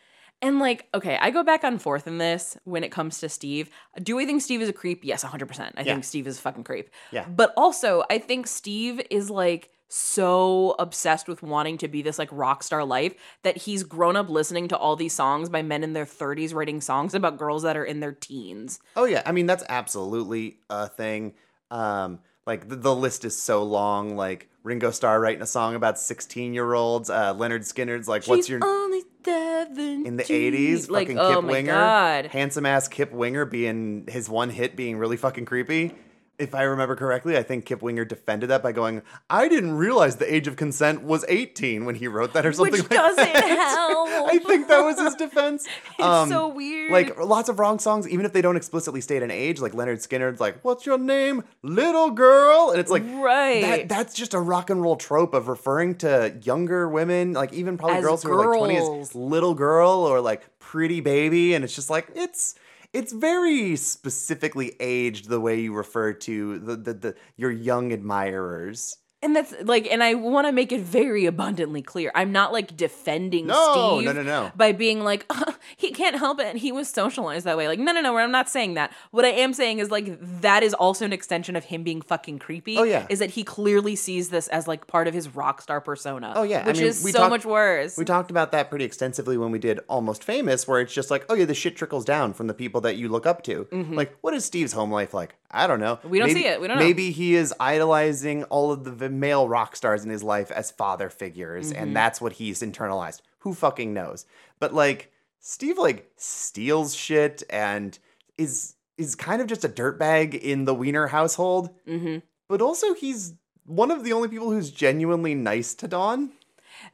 And like, okay, I go back and forth in this when it comes to Steve. Do I think Steve is a creep? Yes, 100%. I Yeah. think Steve is a fucking creep. Yeah. But also, I think Steve is like so obsessed with wanting to be this like rock star life that he's grown up listening to all these songs by men in their 30s writing songs about girls that are in their teens. Oh yeah, I mean that's absolutely a thing. Um, like the, the list is so long. Like Ringo Starr writing a song about sixteen-year-olds. Uh, Lynyrd Skynyrd's like, "What's your only 17. in the '80s?" Like, fucking oh Kip my Winger, god. handsome ass Kip Winger being his one hit being really fucking creepy. If I remember correctly, I think Kip Winger defended that by going, "I didn't realize the age of consent was 18 when he wrote that or something Which like doesn't that." help. I think that was his defense. It's so um, weird. Like lots of wrong songs, even if they don't explicitly state an age, like Lynyrd Skynyrd's like, What's your name? Little girl. And it's like Right. that that's just a rock and roll trope of referring to younger women, like even probably As girls who are like 20 girls. as little girl or like pretty baby. And it's just like it's it's very specifically aged the way you refer to the, the, the your young admirers. And that's like, and I want to make it very abundantly clear. I'm not like defending No, Steve no, no, no. by being like, he can't help it. And he was socialized that way. Like, no, no, no, I'm not saying that. What I am saying is like, that is also an extension of him being fucking creepy. Oh, yeah. Is that he clearly sees this as like part of his rock star persona. Oh, yeah. I Which mean, is we so talked- much worse. We talked about that pretty extensively when we did Almost Famous, where it's just like, oh yeah, the shit trickles down from the people that you look up to. Like, what is Steve's home life like? I don't know. Mm-hmm. We don't maybe, see it. We don't know. Maybe he is idolizing all of the male rock stars in his life as father figures, Mm-hmm. and that's what he's internalized. Who fucking knows? But like, Steve like steals shit and is is kind of just a dirtbag in the Wiener household. hmm But also, he's one of the only people who's genuinely nice to Dawn.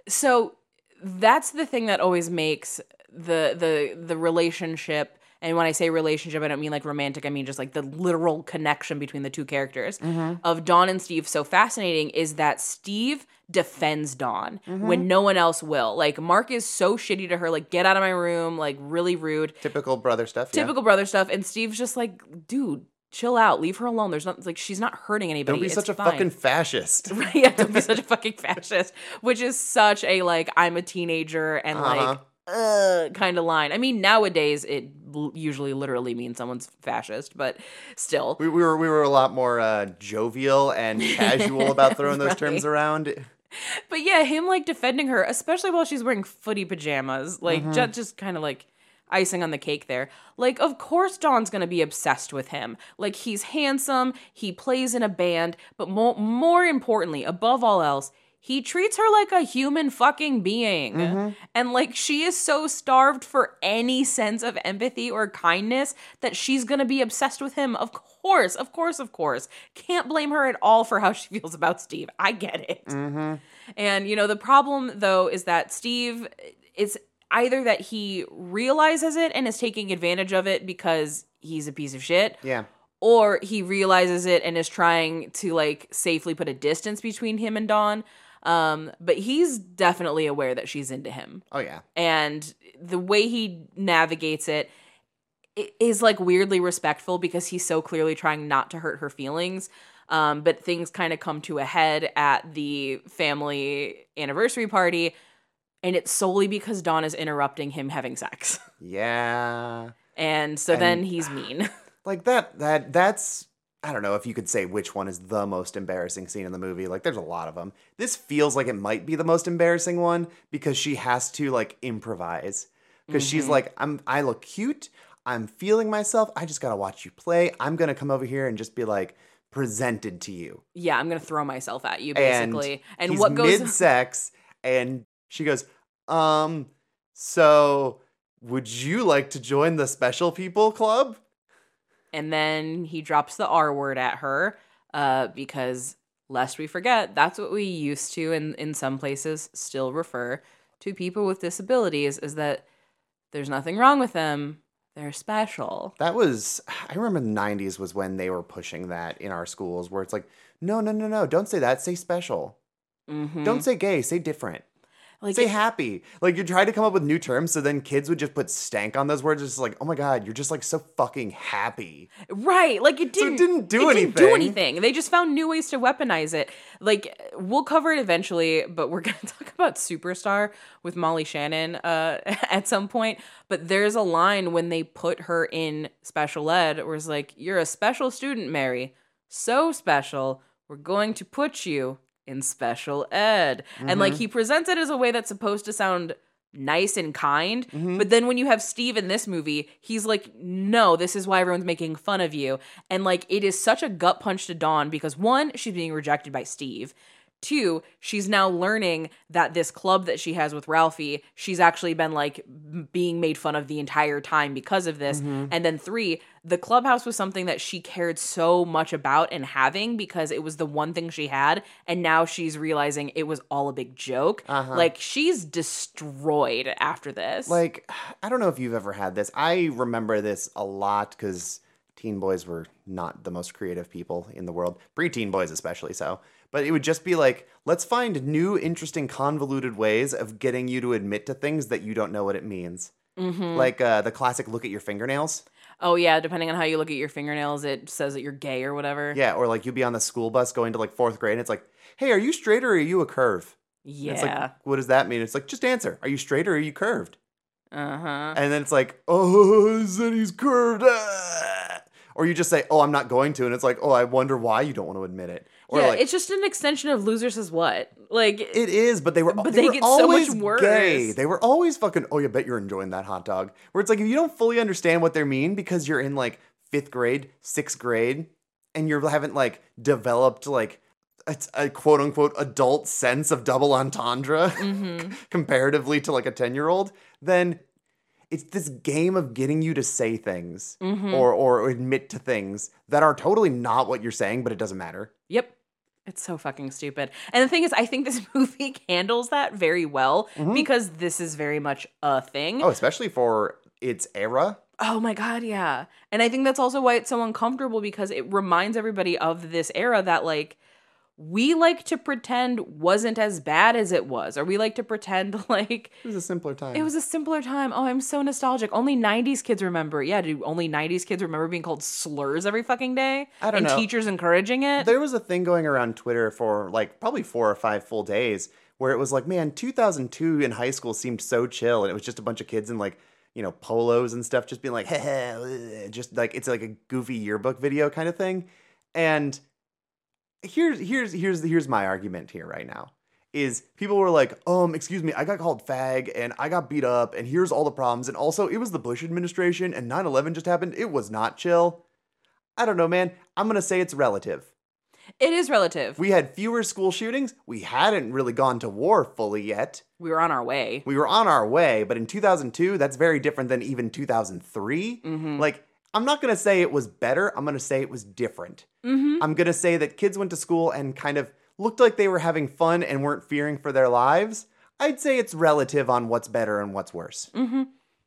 so that's the thing that always makes the the the relationship and when I say relationship, I don't mean like romantic. I mean just like the literal connection between the two characters of Dawn and Steve so fascinating is that Steve defends Dawn when no one else will. Like Mark is so shitty to her, like get out of my room, like really rude, Typical brother stuff. yeah. typical brother stuff. And Steve's just like, dude, chill out, leave her alone. There's not like she's not hurting anybody. Don't be It's such a fine." fucking fascist. Right, yeah, don't be such a fucking fascist. Which is such a like I'm a teenager and Uh-huh. like uh kind of line. I mean, nowadays it l- usually literally means someone's fascist, but still. We, we were we were a lot more uh, jovial and casual about throwing those terms around. But yeah, him like defending her, especially while she's wearing footy pajamas, like Mm-hmm. ju- just kind of like icing on the cake there. Like, of course, Dawn's gonna be obsessed with him. Like, he's handsome, he plays in a band, but more more importantly, above all else. He treats her like a human fucking being. Mm-hmm. And like she is so starved for any sense of empathy or kindness that she's gonna be obsessed with him. Of course, of course, of course. Can't blame her at all for how she feels about Steve. I get it. And you know, the problem though is that Steve is either that he realizes it and is taking advantage of it because he's a piece of shit, Yeah. or he realizes it and is trying to like safely put a distance between him and Dawn. Um, but he's definitely aware that she's into him. Oh yeah. And the way he navigates it i- like weirdly respectful because he's so clearly trying not to hurt her feelings. Um, but things kind of come to a head at the family anniversary party, and it's solely because Dawn is interrupting him having sex. Yeah. And so then he's mean. Like that that that's I don't know if you could say which one is the most embarrassing scene in the movie. Like there's a lot of them. This feels like it might be the most embarrassing one because she has to like improvise. Because she's Mm-hmm. like I'm I look cute. I'm feeling myself. I just got to watch you play. I'm to come over here and just be like presented to you. yeah, I'm gonna throw myself at you And basically. And, he's what goes mid-sex and she goes, "Um so would you like to join the special people club?" And then he drops the R word at her uh, because, lest we forget, that's what we used to, and in some places still refer to people with disabilities, is that there's nothing wrong with them. They're special. That was, I remember the 90s was when they were pushing that in our schools, where it's like, no, no, no, no, don't say that, say special. Mhm. Don't say gay, say different. Like Say it- happy. Like you tried to come up with new terms, so then kids would just put stank on those words. It's like, oh my god, you're just like so fucking happy. Right. Like it So it didn't didn't do it Didn't do anything. anything. They just found new ways to weaponize it. Like we'll cover it eventually, but we're gonna talk about Superstar with Molly Shannon uh, at some point. But there's a line when they put her in special ed where it's like, You're a special student, Mary. So special, we're going to put you in special ed. And like mm-hmm. he presents it as a way that's supposed to sound nice and kind. Mm-hmm. But then when you have Steve in this movie, he's like, no, this is why everyone's making fun of you. And like, it is such a gut punch to Dawn because one, she's being rejected by Steve. Two, she's now learning that this club that she has with Ralphie, she's actually been like being made fun of the entire time because of this. Mm-hmm. And then three, the clubhouse was something that she cared so much about and having because it was the one thing she had. And now she's realizing it was all a big joke. Uh-huh. Like she's destroyed after this. Like, I don't know if you've ever had this. I remember this a lot because teen boys were not the most creative people in the world, preteen boys especially so. But it would just be like, let's find new, interesting, convoluted ways of getting you to admit to things that you don't know what it means. Mm-hmm. Like uh, the classic look at your fingernails. oh yeah, depending on how you look at your fingernails, it says that you're gay or whatever. Yeah, or like you'd be on the school bus going to like fourth grade and it's like, hey, are you straight or are you a curve? And Yeah. It's like, what does that mean? It's like, just answer. Are you straight or are you curved? uh huh. And then it's like, oh, he said he's curved. ah." Or you just say, oh, I'm not going to. And it's like, oh, I wonder why you don't want to admit it. Or yeah, like, it's just an extension of Loser Says What. Like, it is, but they were, But they, they were get so much worse. gay. They were always fucking, oh, you bet you're enjoying that hot dog. Where it's like, if you don't fully understand what they mean because you're in like fifth grade, sixth grade, and you haven't like developed like a, a quote unquote adult sense of double entendre Mm-hmm. comparatively to like a 10 year old, then it's this game of getting you to say things Mm-hmm. or, or admit to things that are totally not what you're saying, but it doesn't matter. Yep. It's so fucking stupid. And the thing is, I think this movie handles that very well because this is very much a thing. Mm-hmm. Oh, especially for its era. Oh my god, yeah. And I think that's also why it's so uncomfortable because it reminds everybody of this era that like we like to pretend wasn't as bad as it was, or we like to pretend like It was a simpler time. it was a simpler time. Oh, I'm so nostalgic. Only 90s kids remember. Yeah, do only 90s kids remember being called slurs every fucking day? I don't and know. teachers encouraging it? there was a thing going around Twitter for like probably four or five full days where it was like, man, 2002 in high school seemed so chill, and it was just a bunch of kids in like you know polos and stuff, just being like, "Heh, just like it's like a goofy yearbook video kind of thing. And here's here's here's here's my argument here right now is people were like, um, excuse me, I got called fag and I got beat up and here's all the problems. And also, it was the Bush administration and 9 11 just happened. It was not chill. I don't know, man. I'm going to say it's relative. it is relative. We, had fewer school shootings. We hadn't really gone to war fully yet. We were on our way. We were on our way, but in 2002, that's very different than even 2003. Mm-hmm. Like, I'm not going to say it was better. I'm going to say it was different. Mm-hmm. I'm going to say that kids went to school and kind of looked like they were having fun and weren't fearing for their lives. I'd say it's relative on what's better and what's worse. Mm-hmm.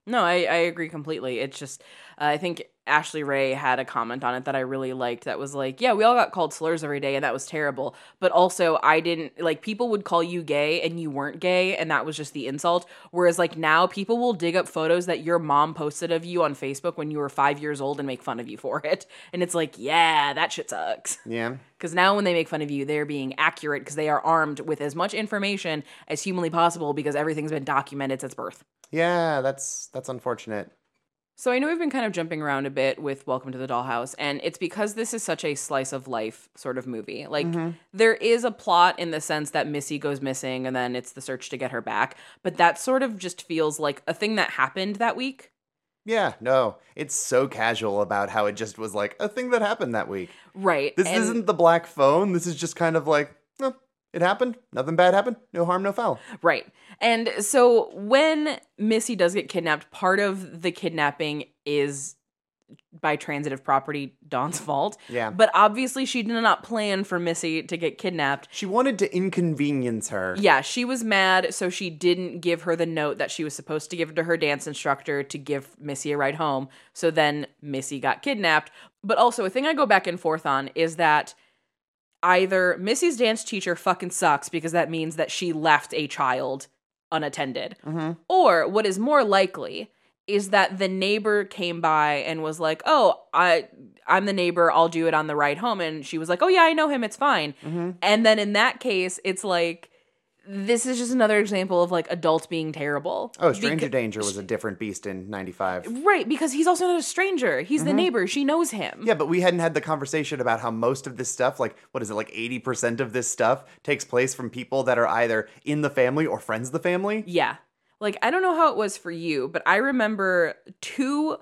No, I, I agree completely. It's just, uh, I think Ashley Ray had a comment on it that I really liked that was like, yeah, we all got called slurs every day and that was terrible. But also, I didn't, like, people would call you gay and you weren't gay and that was just the insult. Whereas, like, now people will dig up photos that your mom posted of you on Facebook when you were five years old and make fun of you for it. And it's like, yeah, that shit sucks. Yeah. Because now when they make fun of you, they're being accurate because they are armed with as much information as humanly possible because everything's been documented since birth. Yeah, that's that's unfortunate. So I know we've been kind of jumping around a bit with Welcome to the Dollhouse, and it's because this is such a slice of life sort of movie. Like there is a plot in the sense that Missy goes missing and then it's the search to get her back, but that sort of just feels like a thing that happened that week. Yeah, no. It's so casual about how it just was like a thing that happened that week. Right. This and- isn't the black phone. This is just kind of like, eh, it happened. Nothing bad happened. No harm, no foul. Right. And so when Missy does get kidnapped, part of the kidnapping is by transitive property Dawn's fault. Yeah. But obviously she did not plan for Missy to get kidnapped. She wanted to inconvenience her. Yeah, she was mad, so she didn't give her the note that she was supposed to give to her dance instructor to give Missy a ride home. So then Missy got kidnapped. But also, a thing I go back and forth on is that either Missy's dance teacher fucking sucks because that means that she left a child unattended. Mm-hmm. Or what is more likely is that the neighbor came by and was like, "Oh, I I'm the neighbor. I'll do it on the ride home." And she was like, "Oh yeah, I know him. It's fine." Mm-hmm. And then in that case, it's like this is just another example of like adults being terrible. Oh, Stranger Beca- Danger was a different beast in 95. Right, because he's also not a stranger. He's the mm-hmm. neighbor. She knows him. Yeah, but we hadn't had the conversation about how most of this stuff, like, what is it, like 80% of this stuff takes place from people that are either in the family or friends of the family? Yeah. Like, I don't know how it was for you, but I remember two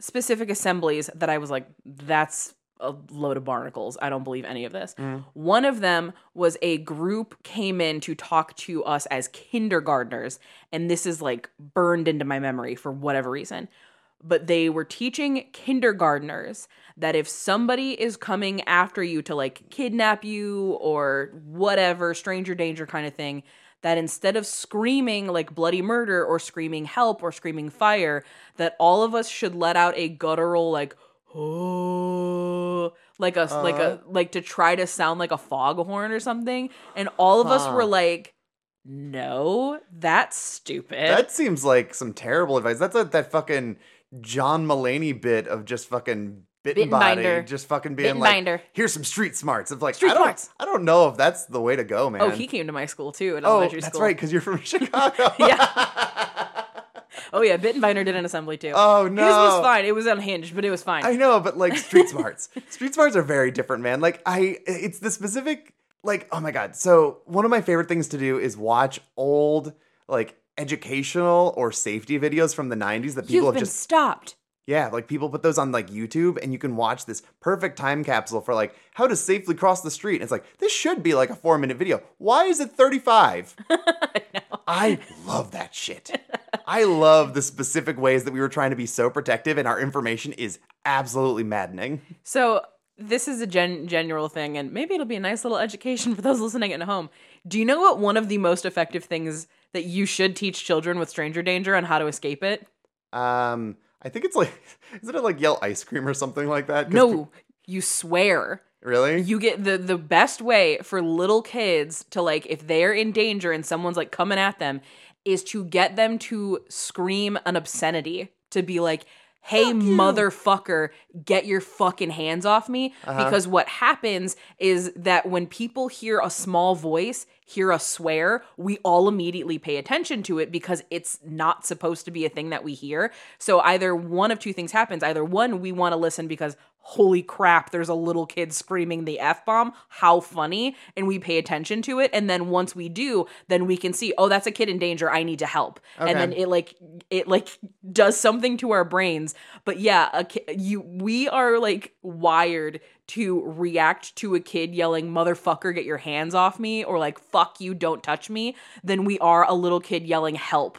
specific assemblies that I was like, that's a load of barnacles. I don't believe any of this. Mm. One of them was a group came in to talk to us as kindergartners, and this is like burned into my memory for whatever reason. But they were teaching kindergartners that if somebody is coming after you to like kidnap you or whatever, stranger danger kind of thing, that instead of screaming like bloody murder or screaming help or screaming fire, that all of us should let out a guttural like oh like a like a uh. like to try to sound like a foghorn or something and all of us were like no that's stupid That seems like some terrible advice. That's a, that fucking John Mulaney bit of just fucking bitten Bitten body, binder. just fucking being Bitten like, binder. here's some street smarts. Of like, Street I don't, smarts. I don't know if that's the way to go, oh, man. oh he came to my school too at Oh, elementary that's school right, because you're from Chicago. yeah oh yeah bittenbinder did an assembly too Oh, no, his was fine it was unhinged but it was fine I know, but like street smarts. street smarts are very different, man. Like I it's the specific like oh my god. So one of my favorite things to do is watch old like educational or safety videos from the 90s that people you've have been just stopped yeah, like people put those on like YouTube and you can watch this perfect time capsule for like how to safely cross the street. And it's like this should be like a 4-minute video. Why is it 35? I I love that shit. I love the specific ways that we were trying to be so protective and our information is absolutely maddening. So this is a gen- general thing, and maybe it'll be a nice little education for those listening at home. Do you know what one of the most effective things that you should teach children with stranger danger on how to escape it? Um, I think it's like, isn't it like yell ice cream or something like that? No, you swear. really? You get the the best way for little kids to like if they're in danger and someone's like coming at them is to get them to scream an obscenity to be like hey motherfucker get your fucking hands off me. Uh-huh. Because what happens is that when people hear a small voice hear a swear we all immediately pay attention to it because it's not supposed to be a thing that we hear. So either one of two things happens. Either one we want to listen because holy crap, there's a little kid screaming the F bomb. How funny. And we pay attention to it. And then once we do, then we can see, oh, that's a kid in danger. I need to help. And then it like, it like does something to our brains. But yeah, a ki- you, we are like wired to react to a kid yelling, motherfucker, get your hands off me, or like, fuck you, don't touch me, than we are a little kid yelling, help.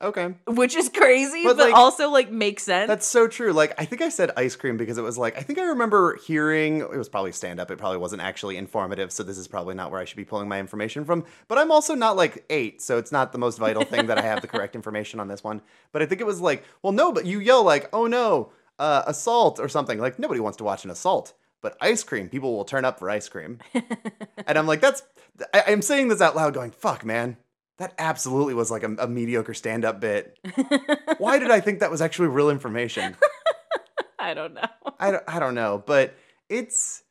Okay. Which is crazy, But, but, like, also like makes sense. That's so true. Like, I think I said ice cream because it was like, I think I remember hearing, it was probably stand up. It probably wasn't actually informative. So this is probably not where I should be pulling my information from. But I'm also not like eight. So it's not the most vital thing that I have the correct information on this one. But I think it was like, well, no, but you yell like, oh no, uh, assault or something. Like, nobody wants to watch an assault. But ice cream, people will turn up for ice cream. and I'm like, that's, I, I'm saying this out loud going, fuck, man. That absolutely was like a, a mediocre stand up bit. Why did I think that was actually real information? I don't know. I don't, I don't know, but it's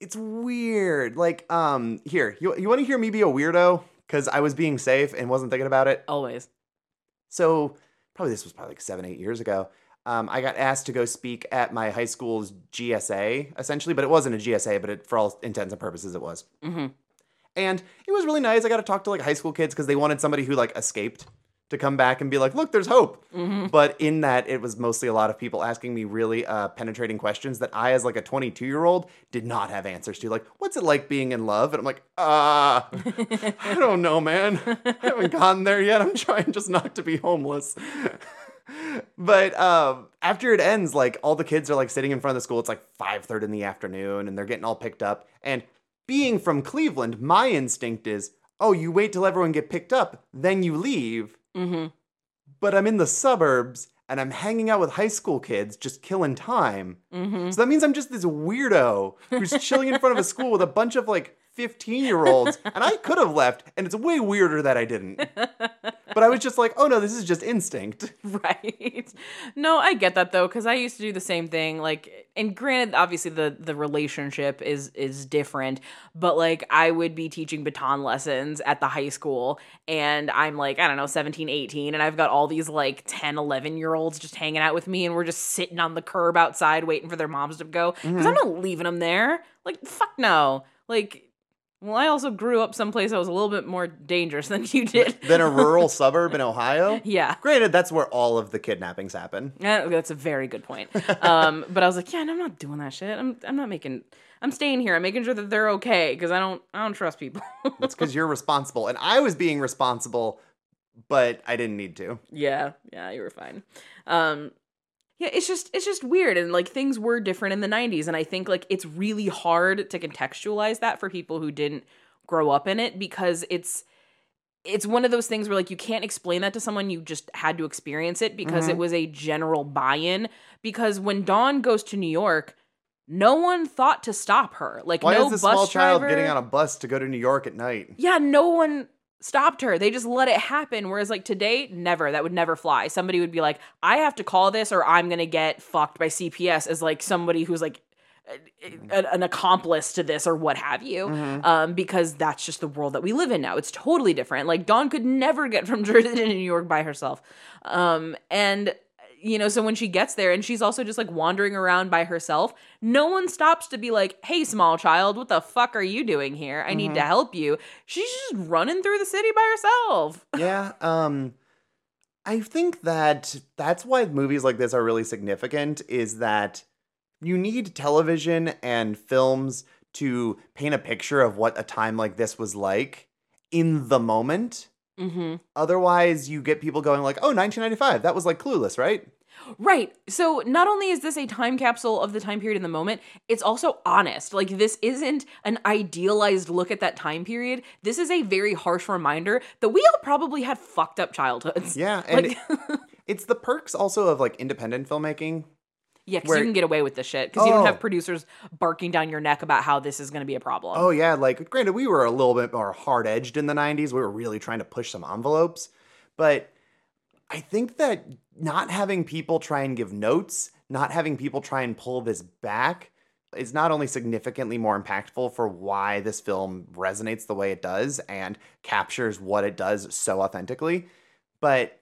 it's weird. Like, um, here, you you want to hear me be a weirdo because I was being safe and wasn't thinking about it. Always. So probably this was probably like seven, eight years ago. Um, I got asked to go speak at my high school's GSA, essentially, but it wasn't a GSA, but it, for all intents and purposes, it was. hmm And it was really nice. I got to talk to like high school kids because they wanted somebody who like escaped to come back and be like, look, there's hope. But in that, it was mostly a lot of people asking me really uh, penetrating questions that I, as like a 22 year old, did not have answers to. Like, what's it like being in love? And I'm like, ah, I don't know, man. I haven't gotten there yet. I'm trying just not to be homeless. but um, after it ends, like all the kids are like sitting in front of the school. It's like 5:30 in the afternoon, and they're getting all picked up. And being from Cleveland, my instinct is, oh, you wait till everyone get picked up, then you leave. hmm But I'm in the suburbs and I'm hanging out with high school kids, just killing time. hmm So that means I'm just this weirdo who's chilling in front of a school with a bunch of like 15 year olds, and I could have left, and it's way weirder that I didn't. But I was just like, oh no, this is just instinct. right no i get that though because i used to do the same thing like and granted obviously the the relationship is is different but like i would be teaching baton lessons at the high school and i'm like i don't know 17 18 and i've got all these like 10 11 year olds just hanging out with me and we're just sitting on the curb outside waiting for their moms to go because mm-hmm. i'm not leaving them there like fuck no like well i also grew up someplace that was a little bit more dangerous than you did than a rural suburb in Ohio. yeah Granted, that's where all of the kidnappings happen. Yeah, that's a very good point. Um, but I was like, yeah, no, I'm not doing that shit. I'm I'm not making. I'm staying here. I'm making sure that they're okay because I don't I don't trust people. That's because you're responsible, and I was being responsible, but I didn't need to. yeah, yeah, you were fine. Um, yeah, it's just it's just weird and like things were different in the 90s and I think like it's really hard to contextualize that for people who didn't grow up in it because it's it's one of those things where like you can't explain that to someone you just had to experience it because it mm-hmm. was a general buy-in because when Dawn goes to New York no one thought to stop her like Why no is this bus small child getting on a bus to go to New York at night? yeah, no one stopped her. They just let it happen. Whereas, like today, never. That would never fly. Somebody would be like, I have to call this or I'm going to get fucked by CPS as like somebody who's like, a- an accomplice to this or what have you um, because that's just the world that we live in now it's totally different like dawn could never get from jersey to new york by herself um, and you know so when she gets there and she's also just like wandering around by herself no one stops to be like hey small child what the fuck are you doing here? I need to help you. She's just running through the city by herself. Yeah, um I think that that's why movies like this are really significant is that you need television and films to paint a picture of what a time like this was like in the moment. Mm-hmm. Otherwise, you get people going like, "Oh, 1995, that was like Clueless, right?" Right. So not only is this a time capsule of the time period in the moment, it's also honest. Like this isn't an idealized look at that time period. This is a very harsh reminder that we all probably had fucked up childhoods. Yeah, and Like, it- it's the perks also of like independent filmmaking. Yeah, because you can get away with this shit because you don't Oh. have producers barking down your neck about how this is going to be a problem. Oh yeah, like granted, we were a little bit more hard edged in the '90s. We were really trying to push some envelopes, but I think that not having people try and give notes, not having people try and pull this back, is not only significantly more impactful for why this film resonates the way it does and captures what it does so authentically, but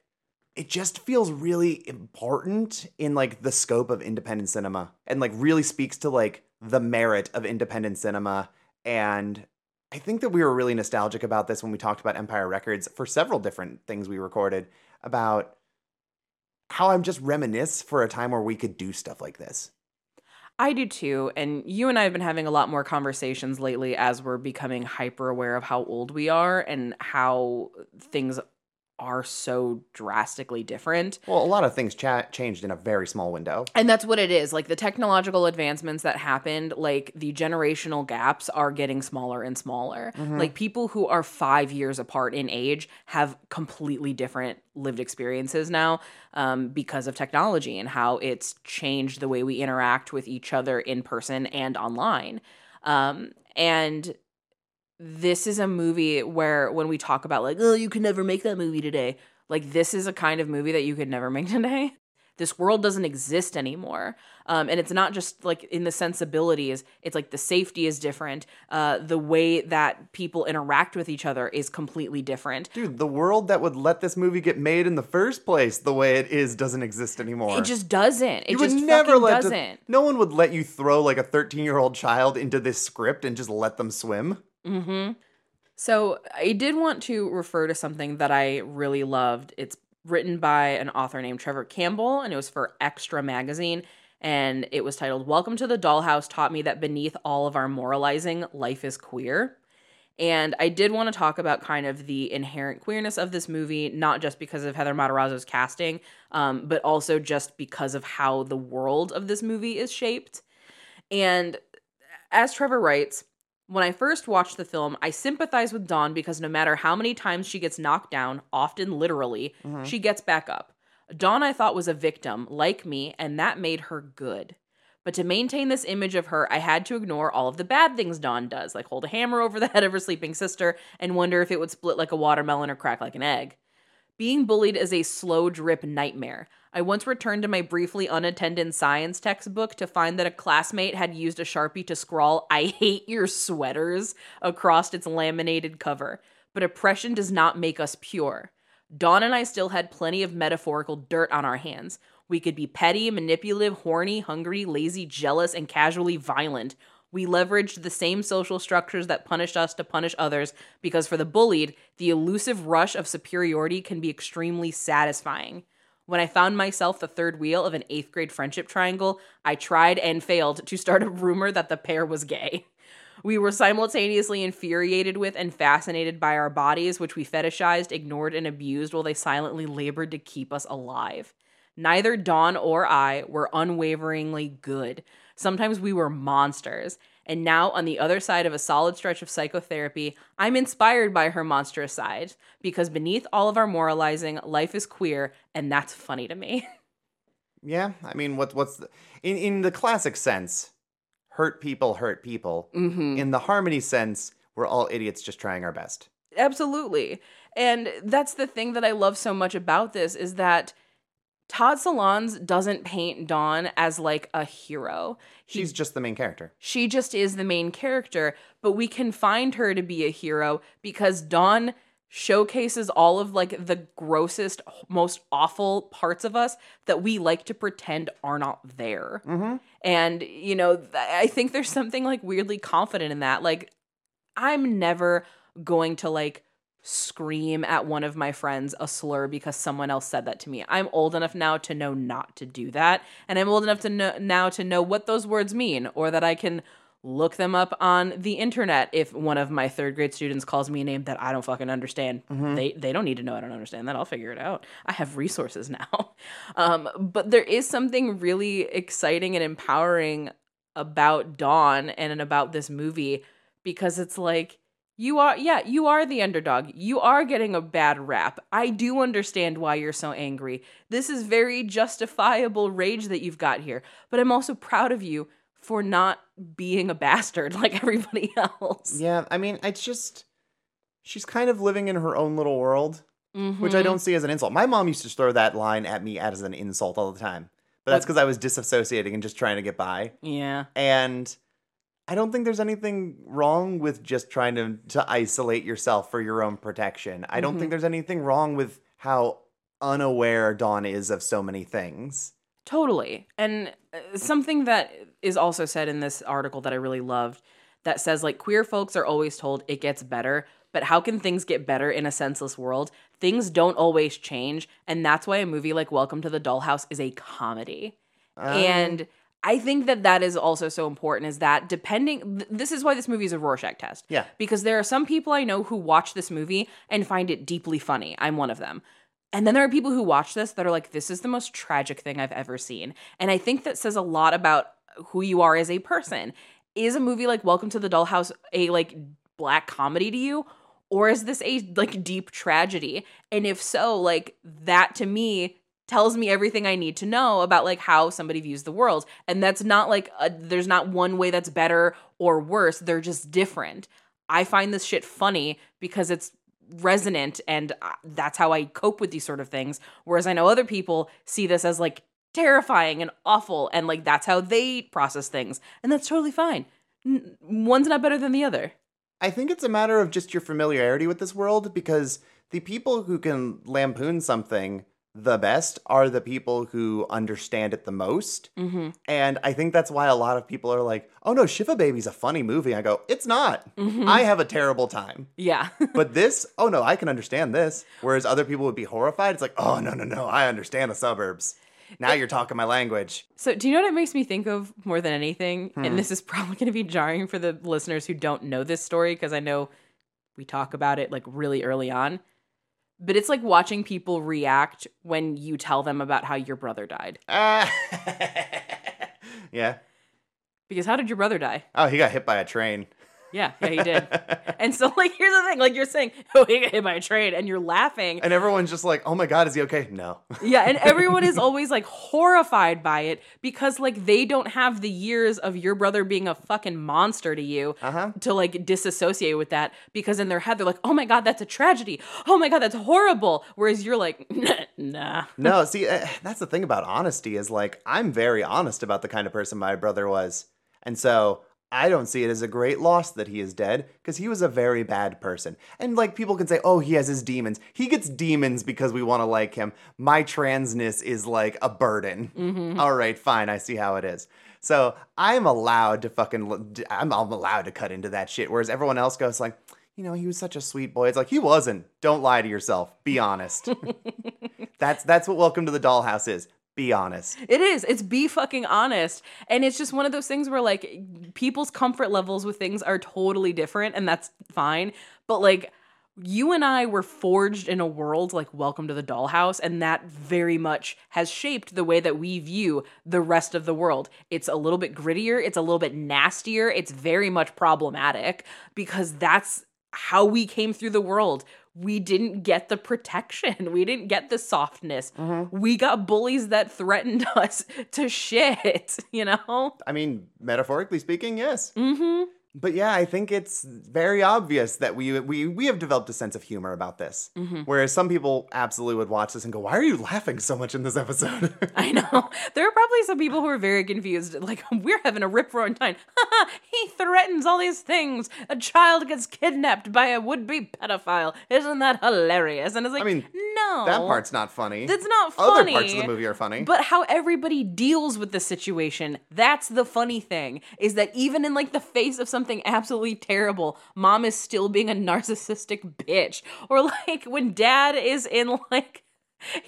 it just feels really important in like the scope of independent cinema and like really speaks to like the merit of independent cinema and I think that we were really nostalgic about this when we talked about Empire Records for several different things we recorded about how I'm just reminisce for a time where we could do stuff like this. I do too. And you and I have been having a lot more conversations lately as we're becoming hyper aware of how old we are and how things are so drastically different. Well, a lot of things cha- changed in a very small window. And that's what it is. Like the technological advancements that happened, like the generational gaps are getting smaller and smaller. Like people who are five years apart in age have completely different lived experiences now um, because of technology and how it's changed the way we interact with each other in person and online. Um, and this is a movie where when we talk about like oh you could never make that movie today like this is a kind of movie that you could never make today. This world doesn't exist anymore. Um, and it's not just like in the sensibilities it's like the safety is different. Uh, the way that people interact with each other is completely different. Dude, the world that would let this movie get made in the first place, the way it is, doesn't exist anymore. it just doesn't. It you just would never fucking let doesn't. no one would let you throw like a 13 year old child into this script and just let them swim. Mm-hmm. So I did want to refer to something that I really loved. It's written by an author named Trevor Campbell, and it was for Xtra Magazine. And it was titled Welcome to the Dollhouse Taught Me That Beneath All of Our Moralizing, Life is Queer. And I did want to talk about kind of the inherent queerness of this movie, not just because of Heather Matarazzo's casting, um, but also just because of how the world of this movie is shaped. And as Trevor writes, when I first watched the film, I sympathize with Dawn because no matter how many times she gets knocked down, often literally, mm-hmm. she gets back up. Dawn, I thought, was a victim, like me, and that made her good. But to maintain this image of her, I had to ignore all of the bad things Dawn does, like hold a hammer over the head of her sleeping sister and wonder if it would split like a watermelon or crack like an egg. Being bullied is a slow drip nightmare. I once returned to my briefly unattended science textbook to find that a classmate had used a sharpie to scrawl, I hate your sweaters, across its laminated cover. But oppression does not make us pure. Dawn and I still had plenty of metaphorical dirt on our hands. We could be petty, manipulative, horny, hungry, lazy, jealous, and casually violent. We leveraged the same social structures that punished us to punish others because for the bullied, the elusive rush of superiority can be extremely satisfying. When I found myself the third wheel of an eighth grade friendship triangle, I tried and failed to start a rumor that the pair was gay. We were simultaneously infuriated with and fascinated by our bodies, which we fetishized, ignored, and abused while they silently labored to keep us alive. Neither Dawn or I were unwaveringly good. Sometimes we were monsters. And now, on the other side of a solid stretch of psychotherapy, I'm inspired by her monstrous side because beneath all of our moralizing, life is queer, and that's funny to me. Yeah, I mean, what what's the, in in the classic sense, hurt people hurt people. mm-hmm. In the harmony sense, we're all idiots just trying our best. Absolutely. And that's the thing that I love so much about this is that Todd Solondz doesn't paint Dawn as like a hero. He She's just the main character. she just is the main character, but we can find her to be a hero because Dawn showcases all of like the grossest, most awful parts of us that we like to pretend are not there. Mm-hmm. And, you know, th- I think there's something like weirdly confident in that. Like, I'm never going to like scream at one of my friends a slur because someone else said that to me. I'm old enough now to know not to do that. And I'm old enough to know now to know what those words mean or that I can look them up on the internet if one of my third grade students calls me a name that I don't fucking understand. They they don't need to know I don't understand that. I'll figure it out. I have resources now. Um, but there is something really exciting and empowering about Dawn and about this movie because it's like you are yeah, you are the underdog. You are getting a bad rap. I do understand why you're so angry. This is very justifiable rage that you've got here. But I'm also proud of you for not being a bastard like everybody else. Yeah, I mean, it's just she's kind of living in her own little world, which I Mhm. don't see as an insult. My mom used to throw that line at me as an insult all the time, but that's because I was disassociating and just trying to get by. Yeah. And I don't think there's anything wrong with just trying to to isolate yourself for your own protection. I don't think there's anything wrong with how unaware Dawn is of so many things. Totally. And uh, something that is also said in this article that I really loved that says like queer folks are always told it gets better, but how can things get better in a senseless world? Things don't always change, and that's why a movie like Welcome to the Dollhouse is a comedy. Um, and I think that that is also so important is that depending th- this is why this movie is a Rorschach test. Yeah. Because there are some people I know who watch this movie and find it deeply funny. I'm one of them. And then there are people who watch this that are like, this is the most tragic thing I've ever seen. And I think that says a lot about who you are as a person. Is a movie like Welcome to the Dollhouse a like black comedy to you? Or is this a like deep tragedy? And if so, like that to me tells me everything I need to know about like how somebody views the world. And that's not like a, there's not one way that's better or worse. They're just different. I find this shit funny because it's resonant and uh, that's how I cope with these sort of things. Whereas I know other people see this as like terrifying and awful and like that's how they process things. And that's totally fine. One's not better than the other. I think it's a matter of just your familiarity with this world because the people who can lampoon something the best are the people who understand it the most. Mm-hmm. And I think that's why a lot of people are like, oh no, Shiva Baby's a funny movie. I go, it's not. Mhm. I have a terrible time. Yeah. But this, oh no, I can understand this. Whereas other people would be horrified. It's like, oh no, no, no, I understand the suburbs. Now you're talking my language. So, do you know what it makes me think of more than anything? Hmm. And this is probably going to be jarring for the listeners who don't know this story because I know we talk about it like really early on. But it's like watching people react when you tell them about how your brother died. Ah. yeah. Because how did your brother die? Oh, he got hit by a train. Yeah, yeah, he did. and so, like, here's the thing: like, you're saying, "Oh, he got hit by a train," and you're laughing. And everyone's just like, "Oh my god, is he okay?" No. yeah, and everyone is always like horrified by it because, like, they don't have the years of your brother being a fucking monster to you Uh-huh. to like disassociate with that. Because in their head, they're like, "Oh my god, that's a tragedy. Oh my god, that's horrible." Whereas you're like, "Nah." No, see, uh, that's the thing about honesty is like I'm very honest about the kind of person my brother was. And so I don't see it as a great loss that he is dead because he was a very bad person. And like people can say, "Oh, he has his demons." He gets demons because we want to like him. My transness is like a burden. Mm-hmm. All right, fine, I see how it is. So I'm allowed to fucking I'm, I'm allowed to cut into that shit whereas everyone else goes like, "You know, he was such a sweet boy." It's like he wasn't. Don't lie to yourself. Be honest. That's that's what Welcome to the Dollhouse is. Be honest. It is. It's be fucking honest. And it's just one of those things where like people's comfort levels with things are totally different and that's fine. But like you and I were forged in a world like Welcome to the Dollhouse, and that very much has shaped the way that we view the rest of the world. It's a little bit grittier, it's a little bit nastier, it's very much problematic because that's how we came through the world. We didn't get the protection. We didn't get the softness. We got bullies that threatened us to shit, you know? I mean, metaphorically speaking, yes. Mm-hmm. But yeah, I think it's very obvious that we we we have developed a sense of humor about this. Mm-hmm. Whereas some people absolutely would watch this and go, "Why are you laughing so much in this episode?" I know. There are probably some people who are very confused. Like, we're having a rip roaring time. he threatens all these things. A child gets kidnapped by a would be pedophile. Isn't that hilarious? And it's like, I mean, no. that part's not funny. That's not funny. Other parts of the movie are funny. But how everybody deals with the situation, that's the funny thing. Is that even in like the face of something absolutely terrible, mom is still being a narcissistic bitch. Or like when dad is in like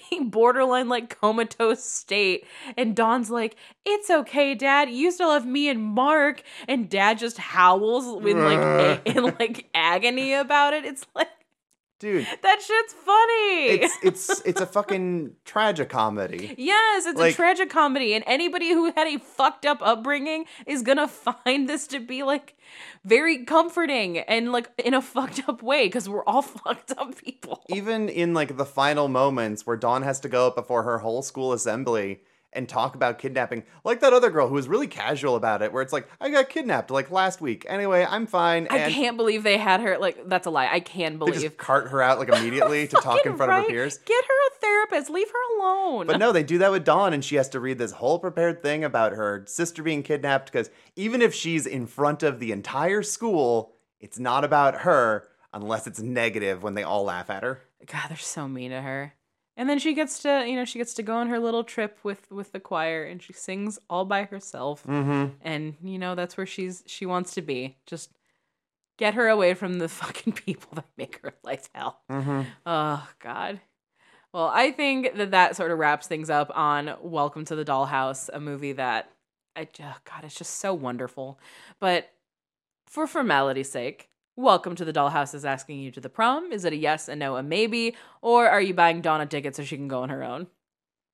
he borderline like comatose state and Dawn's like, "It's okay, dad. You still have me and Mark." And dad just howls with like a- in like agony about it. It's like Dude, that shit's funny. it's it's it's a fucking tragicomedy. Yes, it's Like- a tragic comedy, and anybody who had a fucked up upbringing is gonna find this to be like very comforting and like in a fucked up way because we're all fucked up people. Even in like the final moments where Dawn has to go up before her whole school assembly and talk about kidnapping, like that other girl who was really casual about it, where it's like, I got kidnapped like last week. Anyway, I'm fine. I can't believe they had her like that's a lie. I can they believe. just cart her out like immediately to talk in front of her peers. Get her a therapist. Leave her alone. But no, they do that with Dawn, and she has to read this whole prepared thing about her sister being kidnapped because even if she's in front of the entire school, it's not about her unless it's negative when they all laugh at her. God, they're so mean to her. And then she gets to, you know, she gets to go on her little trip with with the choir, and she sings all by herself. Mm-hmm. And you know that's where she's she wants to be. Just get her away from the fucking people that make her life hell. Mm-hmm. Oh God. Well, I think that that sort of wraps things up on Welcome to the Dollhouse, a movie that I oh God, it's just so wonderful. But for formality's sake, Welcome to the Dollhouse is asking you to the prom. Is it a yes, a no, a maybe, or are you buying Donna a ticket so she can go on her own?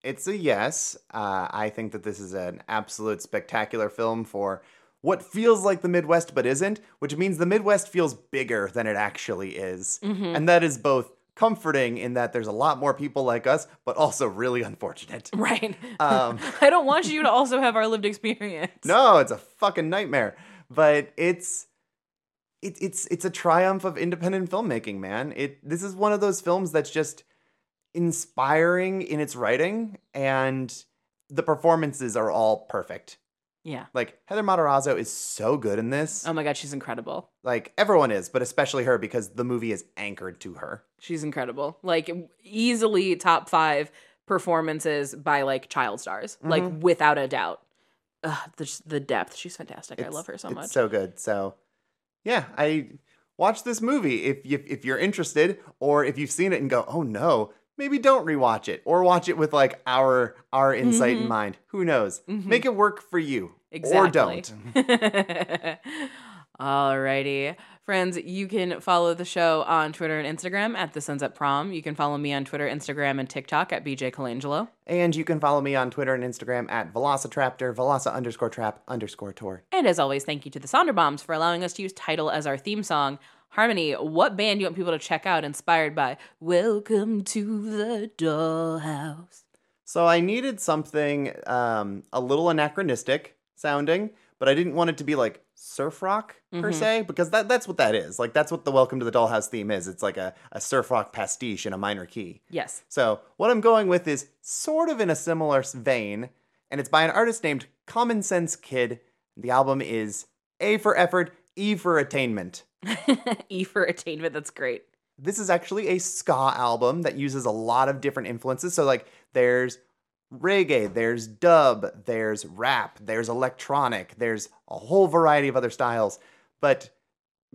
It's a yes. Uh, I think that this is an absolute spectacular film for what feels like the Midwest but isn't, which means the Midwest feels bigger than it actually is. And that is both comforting in that there's a lot more people like us, but also really unfortunate. Right. Um, I don't want you to also have our lived experience. No, it's a fucking nightmare. But it's it, it's it's a triumph of independent filmmaking, man. It this is one of those films that's just inspiring in its writing and the performances are all perfect. Yeah. Like Heather Matarazzo is so good in this. Oh my God, she's incredible. like everyone is, but especially her because the movie is anchored to her. She's incredible. Like easily top five performances by like child stars, mm-hmm. like without a doubt. Ugh, the the depth. She's fantastic. I love her so it's much. so good. So, yeah, I watch this movie if you, if you're interested, or if you've seen it and go, oh no, maybe don't rewatch it, or watch it with like our our insight in mm-hmm. mind. Who knows? Mm-hmm. Make it work for you, exactly. or don't. Alrighty. Friends, you can follow the show on Twitter and Instagram at This Ends At Prom. You can follow me on Twitter, Instagram, and TikTok at BJ Colangelo. And you can follow me on Twitter and Instagram at Velocitraptor, Veloci underscore trap underscore tour. And as always, thank you to the Sonder Bombs for allowing us to use Title as our theme song. Harmony, what band do you want people to check out inspired by Welcome to the Dollhouse? So I needed something um, a little anachronistic sounding, but I didn't want it to be like surf rock per mm-hmm. se, because that, that's what that is. Like that's what the Welcome to the Dollhouse theme is. It's like a, a surf rock pastiche in a minor key. Yes. So what I'm going with is sort of in a similar vein, and it's by an artist named Common Sense Kid. The album is A for effort, E for attainment. e for attainment, that's great. This is actually a ska album that uses a lot of different influences. So like there's reggae, there's dub, there's rap, there's electronic, there's a whole variety of other styles, but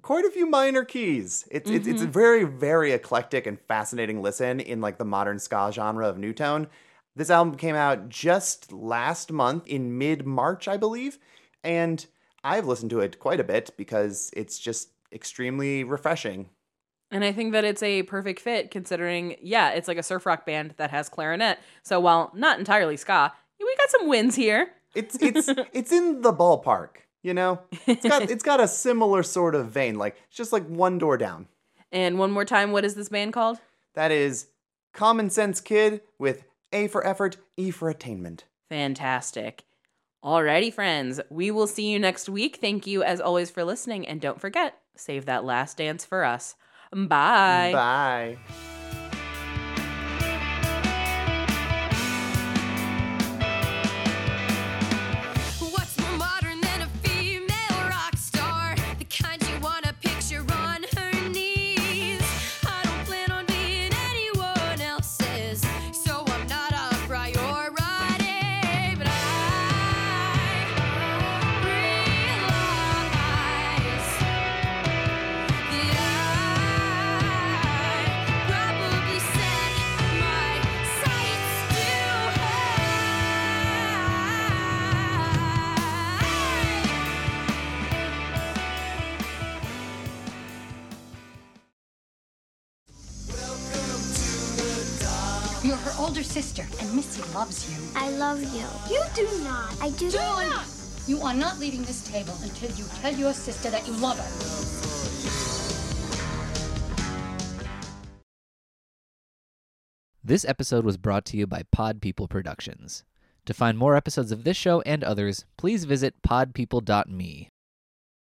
quite a few minor keys. It's it's it's a very very eclectic and fascinating listen in like the modern ska genre of new tone. This album came out just last month in mid March, I believe, and I've listened to it quite a bit because it's just extremely refreshing. And I think that it's a perfect fit considering, yeah, it's like a surf rock band that has clarinet. So while not entirely ska, we got some wins here. It's it's it's in the ballpark, you know. It's got it's got a similar sort of vein, like it's just like one door down. And one more time, what is this band called? That is Common Sense Kid with A for effort, E for attainment. Fantastic. Alrighty, friends. We will see you next week. Thank you, as always, for listening. And don't forget, save that last dance for us. Bye. Bye. I do, not. You are not leaving this table until you tell your sister that you love her. This episode was brought to you by Pod People Productions. To find more episodes of this show and others, please visit podpeople.me.